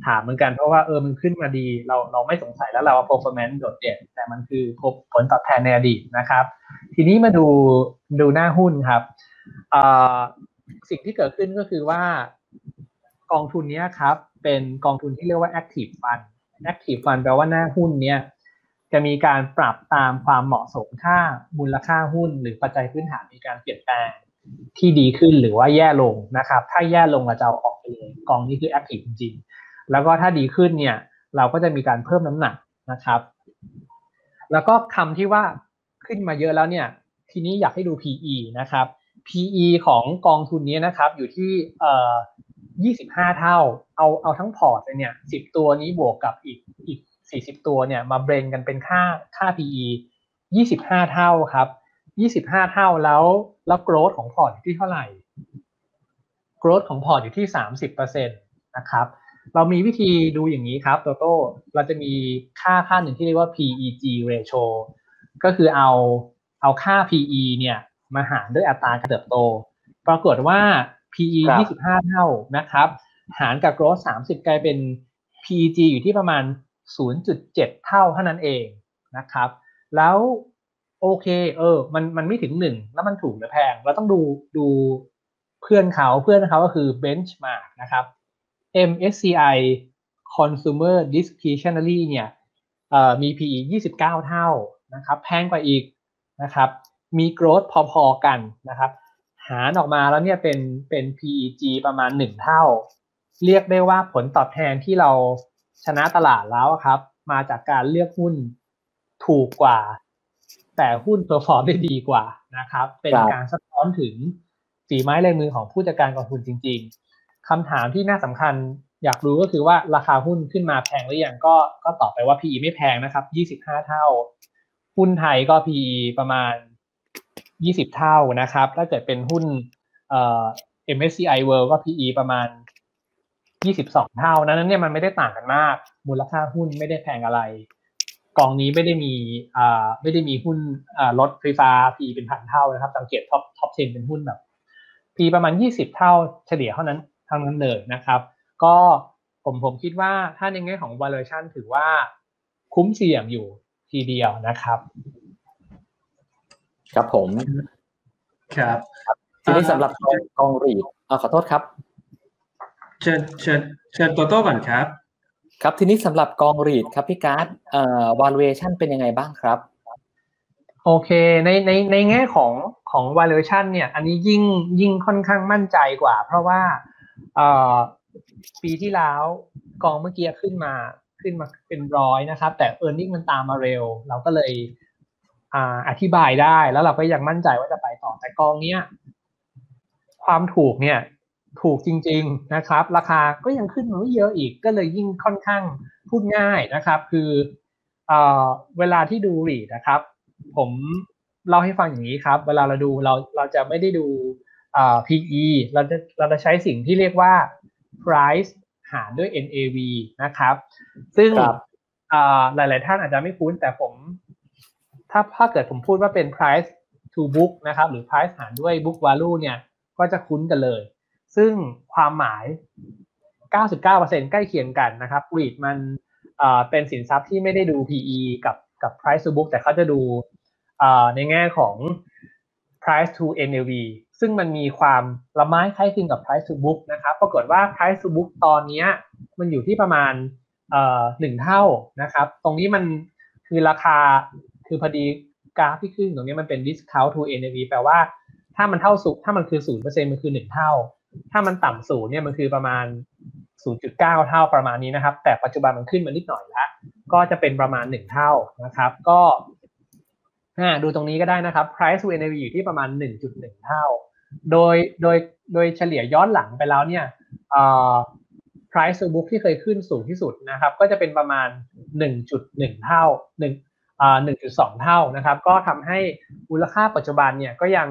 D: ถามเหมือนกันเพราะว่าเออมันขึ้นมาดี เราเราไม่สงสัยแล้วเราว่า performance โดดเด่นแต่มันคือผลตอบแทนในอดีตนะครับ ทีนี้มาดูดูหน้าหุ้นครับสิ่งที่เกิดขึ้นก็คือว่ากองทุนนี้ครับ เป็นกองทุนที่เรียกว่า active fund active fund แปลว่าหน้าหุ้นเนี่ยจะมีการปรับตามความเหมาะสมค่ามูลค่าหุ้น หรือปัจจัยพื้นฐานมีการเปลี่ยนแปลงที่ดีขึ้นหรือว่าแย่ลงนะครับ ถ้าแย่ลงเราจะเอาออกไปเลยกองนี้คือ active จริงแล้วก็ถ้าดีขึ้นเนี่ยเราก็จะมีการเพิ่มน้ำหนักนะครับ แล้วก็คำที่ว่าขึ้นมาเยอะแล้วเนี่ยทีนี้อยากให้ดู PE นะครับ PE ของกองทุนนี้นะครับอยู่ที่เ25 เท่า เอาเอาทั้งพอร์ตเลยเนี่ย 10 ตัวนี้บวกกับอีกอีก 40 ตัวเนี่ยมา blend กันเป็นค่าค่า PE 25 เท่าครับ 25 เท่าแล้วแล้ว growth ของพอร์ตอยู่ที่เท่าไหร่โกรธของพอร์ตอยู่ที่ 30%นะครับเรามีวิธีดูอย่างนี้ครับโตโต้เราจะมีค่าค่าหนึ่งที่เรียกว่า PEG ratio ก็คือเอาเอาค่า PE เนี่ยมาหารด้วยอัตราการเติบโต ปรากฏว่า PE 25 เท่านะครับ หารกับ growth 30 กลายเป็น PEG อยู่ที่ประมาณ 0.7 เท่าเท่านั้นเองนะครับ แล้วโอเคเออ มันมันไม่ถึงหนึ่งแล้วมันถูกหรือแพง เราต้องดูดูเพื่อนเขาเพื่อนเขาก็คือ benchmark นะครับ MSCI Consumer Discretionary เนี่ยมี PE 29 เท่านะครับ แพงกว่าอีกนะครับ มี growth พอๆกันนะครับ หารออกมาแล้วเนี่ยเป็นเป็น PEG ประมาณหนึ่งเท่า เรียกได้ว่าผลตอบแทนที่เราชนะตลาดแล้วครับ มาจากการเลือกหุ้นถูกกว่า แต่หุ้น perform ได้ดีกว่านะครับ เป็นการสะท้อนถึงฝีไม้ลายมือของผู้จัดการกองทุนจริง ๆคำถามที่น่าสำคัญอยากรู้ก็คือว่าราคาหุ้นขึ้นมาแพงหรือยังก็ก็ตอบไปว่า PE ไม่แพงนะครับ 25 เท่า หุ้นไทยก็ PE ประมาณ 20 เท่านะครับ ถ้าเกิดเป็นหุ้นเอ่อ MSCI World ก็ PE ประมาณ 22 เท่า นั้นเนี่ยมันไม่ได้ต่างกันมาก มูลค่าหุ้นไม่ได้แพงอะไร กองนี้ไม่ได้มีอ่าไม่ได้มีหุ้นอ่ารถไฟฟ้า PE เป็นพันเท่านะครับ สังเกต top top 10เป็นหุ้นแบบ PE ประมาณ 20 เท่าเฉลี่ยเท่านั้นทั้งนั้นเลยนะครับ ก็ผมผมคิดว่าถ้าในแง่ของ valuation ถือว่าคุ้มเสี่ยงอยู่ทีเดียวนะครับ
C: ครับผม
B: ครับ
C: ทีนี้สำหรับกองกอง REIT อ่าขอโทษครับ
B: เชิญเชิญเชิญโตโต้ก่อนครับ
C: ครับทีนี้สำหรับกองรีดครับพี่การ์ดเอ่อ valuation เป็นยังไงบ้างครับ
D: โอเค ในในในแง่ของของ valuation เนี่ย อันนี้ยิ่งยิ่งค่อนข้างมั่นใจกว่า เพราะว่าเอ่อปีที่แล้วกองเมื่อกี้ขึ้นมาขึ้นมาเป็นร้อยนะครับ แต่ e a r n i n g มันตามมาเร็ว เราก็เลย อ่าอธิบายได้แล้วเราก็ยังมั่นใจว่าจะไปต่อแต่กองเนี้ยความถูกเนี่ยถูกจริง ๆนะครับ ราคาก็ยังขึ้นมาไม่เยอะอีกก็เลยยิ่งค่อนข้างพูดง่ายนะครับ คือเอ่อเวลาที่ดูรีดนะครับ ผมเล่าให้ฟังอย่างนี้ครับ เวลาเราดูเราเราจะไม่ได้ดูอ่า PE เราจะเราจะใช้สิ่งที่เรียกว่า price หารด้วย NAV นะครับ ซึ่ง
C: ครับ
D: อ่าหลาย ๆ ท่านอาจจะไม่คุ้นแต่ผม ถ้าถ้าเกิดผมพูดว่าเป็น price to book นะครับหรือ price หารด้วย book value เนี่ยก็จะคุ้นกันเลย ซึ่งความหมาย 99%ใกล้เคียงกันนะครับ REIT มันเป็นสินทรัพย์ที่ไม่ได้ดู PE กับกับ price to book แต่เขาจะดูในแง่ของ price to NAV ซึ่งมันมีความละไม้คล้ายคลึงกับ price to book นะครับ ปรากฏว่า price to book ตอนนี้มันอยู่ที่ประมาณหนึ่งเท่านะครับ ตรงนี้มันคือราคา คือพอดีกราฟที่ขึ้นตรงนี้มันเป็น discount to NAV แปลว่าถ้ามันเท่าสุถ้ามันคือศูนย์เปอร์เซ็นต์มันคือหนึ่งเท่า ถ้ามันต่ำศูนย์เนี่ยมันคือประมาณ 0.9 เท่าประมาณนี้นะครับ แต่ปัจจุบันมันขึ้นมานิดหน่อยแล้วก็จะเป็นประมาณ 1 เท่านะครับ ก็ดูตรงนี้ก็ได้นะครับ price to NAV อยู่ที่ประมาณ 1.1 เท่า โดยโดยโดยเฉลี่ยย้อนหลังไปแล้วเนี่ย price to book ที่เคยขึ้นสูงที่สุดนะครับ ก็จะเป็นประมาณ 1.1 เท่า1อ่า 1.2 เท่านะครับ ก็ทำให้มูลค่าปัจจุบันเนี่ยก็ยัง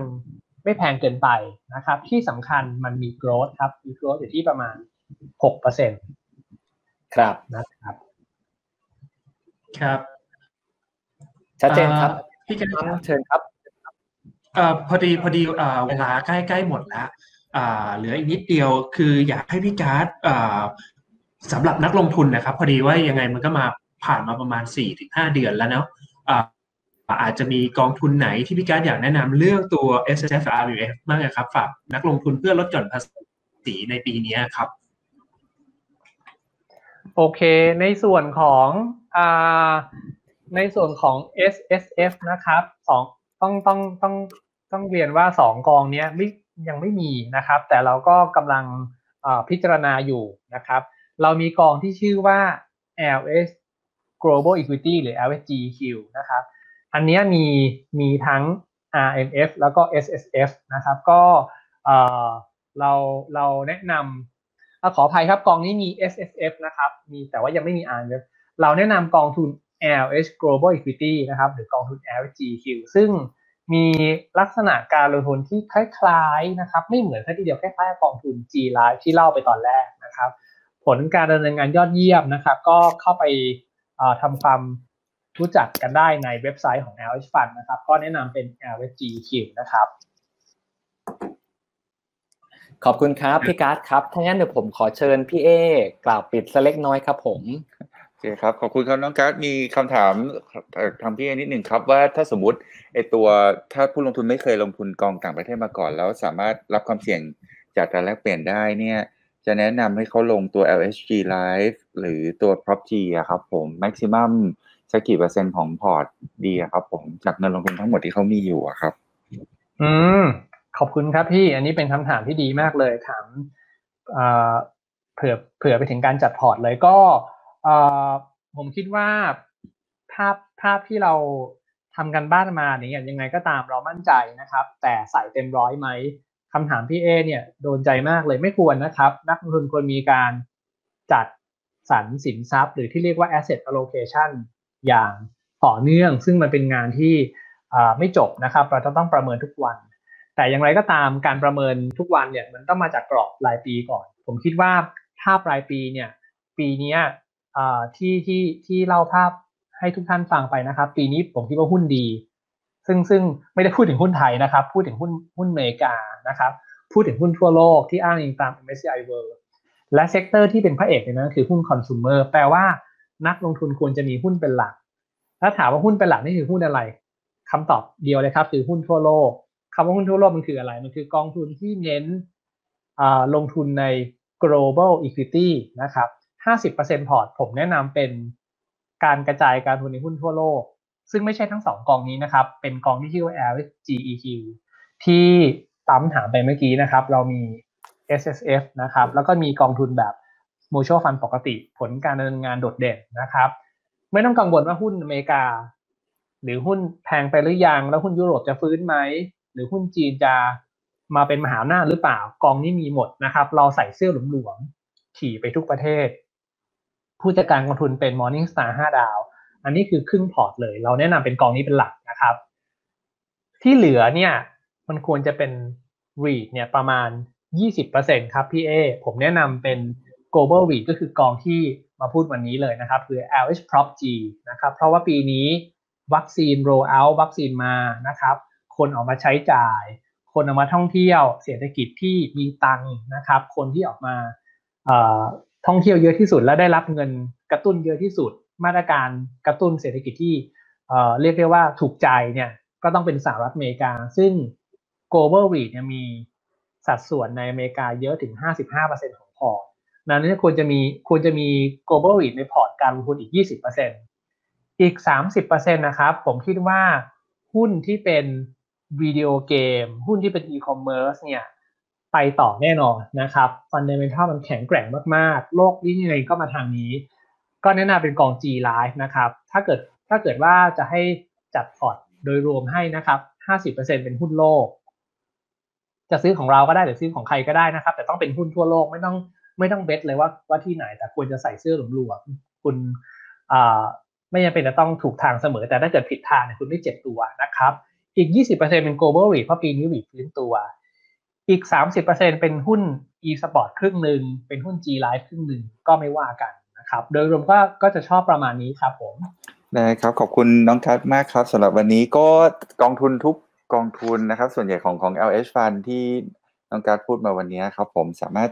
D: ไม่แพงเกินไปนะครับ ที่สำคัญมันมี growth ครับ มี growth อยู่ที่ประมาณ 6%
C: ครับ
D: นะครับ
B: ครับ
C: ชัดเจนครับ
B: อ่าพี่การ
C: เชิญครับ
B: เอ่อพอดีพอดีเอ่อเวลาใกล้ใกล้หมดแล้วอ่าเหลืออีกนิดเดียวคืออยากให้พี่การ์ดอ่าสำหรับนักลงทุนนะครับ พอดีว่ายังไงมันก็มา ผ่านมาประมาณสี่ถึงห้าเดือนแล้วเนาะอาอาจจะมีกองทุนไหนที่พี่การอยากแนะนำเลือกตัว S S F R U F บ้างนะครับฝากนักลงทุนเพื่อลดหย่อนภาษีในปีนี้ครับ
D: โอเค ในส่วนของอในส่วนของ S S F นะครับสองต้องต้องต้องต้องเรียนว่าสองกองเนี้ยไม่ยังไม่มีนะครับ แต่เราก็กำลังพิจารณาอยู่นะครับ เรามีกองที่ชื่อว่า LS Global Equity หรือ LSGQ นะครับ อันนี้มีมีทั้ง RMF แล้วก็ SSF นะครับ ก็เราเราแนะนำขออภัยครับกองนี้มี SSF นะครับ มีแต่ว่ายังไม่มี RMF เราแนะนำกองทุน LH Global Equity นะครับ หรือกองทุน LGQ ซึ่งมีลักษณะการลงทุนที่คล้ายๆนะครับ ไม่เหมือนแค่ทีเดียวคล้ายๆกองทุน G Life ที่เล่าไปตอนแรกนะครับ ผลการดำเนินงานยอดเยี่ยมนะครับ ก็เข้าไป ทำความรู้จักกันได้ในเว็บไซต์ของ LH Fund นะครับ ก็แนะนำเป็น LHGQ นะครับ
C: ขอบคุณครับพี่การ์ดครับ ถ้างั้นเดี๋ยวผมขอเชิญพี่เอกล่าวปิดสักเล็กน้อยครับผม
A: โอเคครับ ขอบคุณครับน้องการ์ดมีคำถามเอ่อทางพี่เอนิดหนึ่งครับว่าถ้าสมมติไอตัวถ้าผู้ลงทุนไม่เคยลงทุนกองต่างประเทศมาก่อน แล้วสามารถรับความเสี่ยงจากการแลกเปลี่ยนได้เนี่ย จะแนะนำให้เขาลงตัว LHG Life หรือตัว Prop G อะครับผม maximum สักกี่เปอร์เซ็นต์ของพอร์ตดีอะครับผมจากเงินลงทุนทั้งหมดที่เขามีอยู่อะครับ
D: อืม ขอบคุณครับพี่ อันนี้เป็นคำถามที่ดีมากเลยถามเผื่อเผื่อไปถึงการจัดพอร์ตเลยก็ผมคิดว่าภาพภาพที่เราทำกันบ้านมาเนี่ยยังไงก็ตามเรามั่นใจนะครับ แต่ใส่เต็มร้อยไหม คำถามพี่เอเนี่ยโดนใจมากเลยไม่ควรนะครับ นักลงทุนควรมีการจัดสรรสินทรัพย์ หรือที่เรียกว่า asset allocation อย่างต่อเนื่อง ซึ่งมันเป็นงานที่ไม่จบนะครับเราจะต้องประเมินทุกวัน แต่อย่างไรก็ตามการประเมินทุกวันเนี่ยมันต้องมาจากกรอบรายปีก่อน ผมคิดว่าภาพรายปีเนี่ยปีนี้ที่ที่ที่เล่าภาพให้ทุกท่านฟังไปนะครับ ปีนี้ผมคิดว่าหุ้นดี ซึ่งซึ่งไม่ได้พูดถึงหุ้นไทยนะครับ พูดถึงหุ้นหุ้นอเมริกา นะครับพูดถึงหุ้นทั่วโลกที่อ้างอิงตาม MSCI World และ sector ที่เป็นพระเอกในนั้นคือหุ้นคอน sumer แปลว่านักลงทุนควรจะมีหุ้นเป็นหลัก ถ้าถามว่าหุ้นเป็นหลักนี่คือหุ้นอะไรคำตอบเดียวเลยครับ คือหุ้นทั่วโลกคำว่าหุ้นทั่วโลกมันคืออะไร มันคือกองทุนที่เน้นลงทุนใน global equity นะครับ 50%พอร์ตผมแนะนำเป็นการกระจายการทุนในหุ้นทั่วโลก ซึ่งไม่ใช่ทั้งสองกองนี้นะครับ เป็นกองที่ชื่อว่า LGEQ ที่ ตั้มถามไปเมื่อกี้นะครับ เรามี S S F นะครับ แล้วก็มีกองทุนแบบ mutual fund ปกติ ผลการดำเนินงานโดดเด่นนะครับ ไม่ต้องกังวลว่าหุ้นอเมริกา หรือหุ้นแพงไปหรือยัง แล้วหุ้นยุโรปจะฟื้นไหม หรือหุ้นจีนจะมาเป็นมหาอำนาจหรือเปล่า กองนี้มีหมดนะครับ เราใส่เสื้อหลวมๆขี่ไปทุกประเทศ ผู้จัดการกองทุนเป็น Morning Star 5 ดาว อันนี้คือครึ่งพอร์ตเลย เราแนะนำเป็นกองนี้เป็นหลักนะครับ ที่เหลือเนี่ย มันควรจะเป็น REIT เนี่ยประมาณ 20%ครับพี่เอ ผมแนะนำเป็น global REIT ก็คือกองที่มาพูดวันนี้เลยนะครับ คือ LH Prop G นะครับ เพราะว่าปีนี้วัคซีน roll out วัคซีนมานะครับ คนออกมาใช้จ่าย คนออกมาท่องเที่ยว เศรษฐกิจที่มีตังนะครับ คนที่ออกมาท่องเที่ยวเยอะที่สุดและได้รับเงินกระตุ้นเยอะที่สุด มาตรการกระตุ้นเศรษฐกิจที่เรียกได้ว่าถูกใจเนี่ยก็ต้องเป็นสหรัฐอเมริกา ซึ่ง global REIT เนี่ยมีสัดส่วนในอเมริกาเยอะถึง 55%ของพอร์ตนั้นควรจะมีควรจะมี global REIT ในพอร์ตการลงทุนอีก 20%อีก 30%นะครับ ผมคิดว่าหุ้นที่เป็นวิดีโอเกม หุ้นที่เป็นอีคอมเมิร์ซเนี่ยไปต่อแน่นอนนะครับ fundamental มันแข็งแกร่งมากๆ โลกนี้ยังไงก็มาทางนี้ ก็แนะนำเป็นกอง G Life นะครับ ถ้าเกิดถ้าเกิดว่าจะให้จัดพอร์ตโดยรวมให้นะครับ 50%เป็นหุ้นโลก จะซื้อของเราก็ได้หรือซื้อของใครก็ได้นะครับ แต่ต้องเป็นหุ้นทั่วโลกไม่ต้องไม่ต้องเบสเลยว่าว่าที่ไหน แต่ควรจะใส่เสื้อหลวมๆคุณอ่าไม่จำเป็นจะต้องถูกทางเสมอ แต่ถ้าเกิดผิดทางเนี่ยคุณไม่เจ็บตัวนะครับ อีก 20%เป็น global REIT เพราะปีนี้ REIT ฟื้นตัว อีก 30%เป็นหุ้น e-sport ครึ่งหนึ่งเป็นหุ้น G Life ครึ่งหนึ่งก็ไม่ว่ากันนะครับ โดยรวมก็ก็จะชอบประมาณนี้ครับผม
A: ได้ครับขอบคุณน้องการ์ดมากครับสำหรับวันนี้ก็กองทุนทุก กองทุนนะครับ ส่วนใหญ่ของของ LH Fund ที่น้องการ์ดพูดมาวันนี้ครับผมสามารถ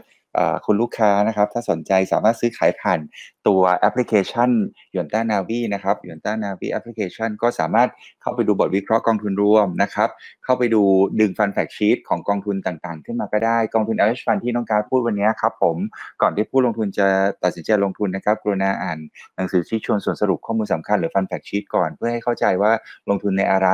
A: คุณลูกค้านะครับ ถ้าสนใจสามารถซื้อขายผ่าน ตัวแอปพลิเคชัน Yuanta Navi นะครับ Yuanta Navi แอปพลิเคชันก็สามารถเข้าไปดูบทวิเคราะห์กองทุนรวมนะครับ เข้าไปดูดึงฟันแฟกชีตของกองทุนต่างๆ ขึ้นมาก็ได้กองทุน LH Fund ที่น้องการพูดวันนี้ครับผมก่อนที่ผู้ลงทุนจะตัดสินใจลงทุนนะครับกรุณาอ่านหนังสือชี้ชวนส่วนสรุปข้อมูลสำคัญหรือฟันแฟกชีตก่อน เพื่อให้เข้าใจว่าลงทุนในอะไร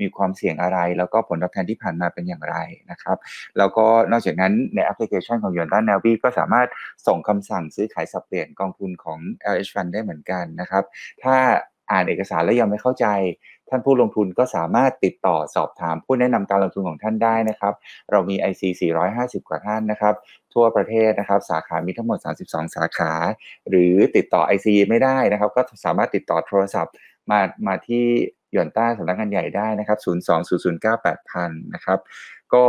A: มีความเสี่ยงอะไร แล้วก็ผลตอบแทนที่ผ่านมาเป็นอย่างไรนะครับแล้วก็นอกจากนั้นในแอปพลิเคชันของยอนต้านาวีก็สามารถส่งคำสั่งซื้อขายสับเปลี่ยนกองทุนของของ LH Fund ได้เหมือนกันนะครับ ถ้าอ่านเอกสารแล้วยังไม่เข้าใจ ท่านผู้ลงทุนก็สามารถติดต่อสอบถามผู้แนะนำการลงทุนของท่านได้นะครับ เรามี IC 450 กว่าท่านนะครับ ทั่วประเทศนะครับ สาขามีทั้งหมด 32 สาขา หรือติดต่อ IC ไม่ได้นะครับ ก็สามารถติดต่อโทรศัพท์มามาที่หย่อนต้าสำนักงานใหญ่ได้นะครับ 020098000 นะครับ ก็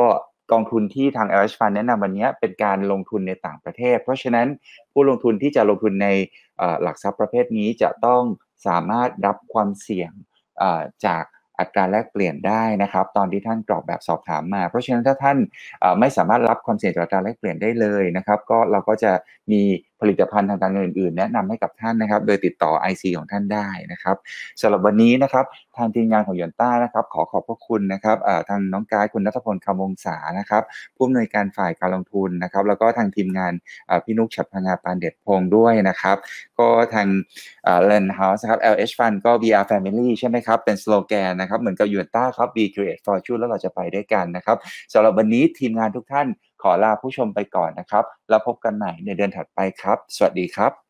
A: กองทุนที่ทาง LH Fund แนะนำวันนี้เป็นการลงทุนในต่างประเทศ เพราะฉะนั้นผู้ลงทุนที่จะลงทุนในหลักทรัพย์ประเภทนี้จะต้องสามารถรับความเสี่ยงจากอัตราแลกเปลี่ยนได้นะครับ ตอนที่ท่านกรอกแบบสอบถามมา เพราะฉะนั้นถ้าท่านไม่สามารถรับความเสี่ยงจากอัตราแลกเปลี่ยนได้เลยนะครับ ก็เราก็จะมี ผลิตภัณฑ์ทางการเงินอื่นๆ แนะนำให้กับท่านนะครับ โดยติดต่อ IC ของท่านได้นะครับสำหรับวันนี้นะครับทางทีมงานของยอนต้านะครับ ขอขอบพระคุณนะครับทางน้องกายคุณนัทพลคำวงศานะครับผู้อำนวยการฝ่ายการลงทุนนะครับ แล้วก็ทางทีมงานพี่นุกฉัดพงาปานเด็ดพงด้วยนะครับ ก็ทางเลนเฮาส์ครับ LH Fund ก็ VR Family ใช่ไหมครับ เป็นสโลแกนนะครับ เหมือนกับยูนต้าครับ Be Create Fortune แล้วเราจะไปด้วยกันนะครับสำหรับวันนี้ทีมงานทุกท่าน ขอลาผู้ชมไปก่อนนะครับ แล้วพบกันใหม่ในเดือนถัดไปครับ สวัสดีครับ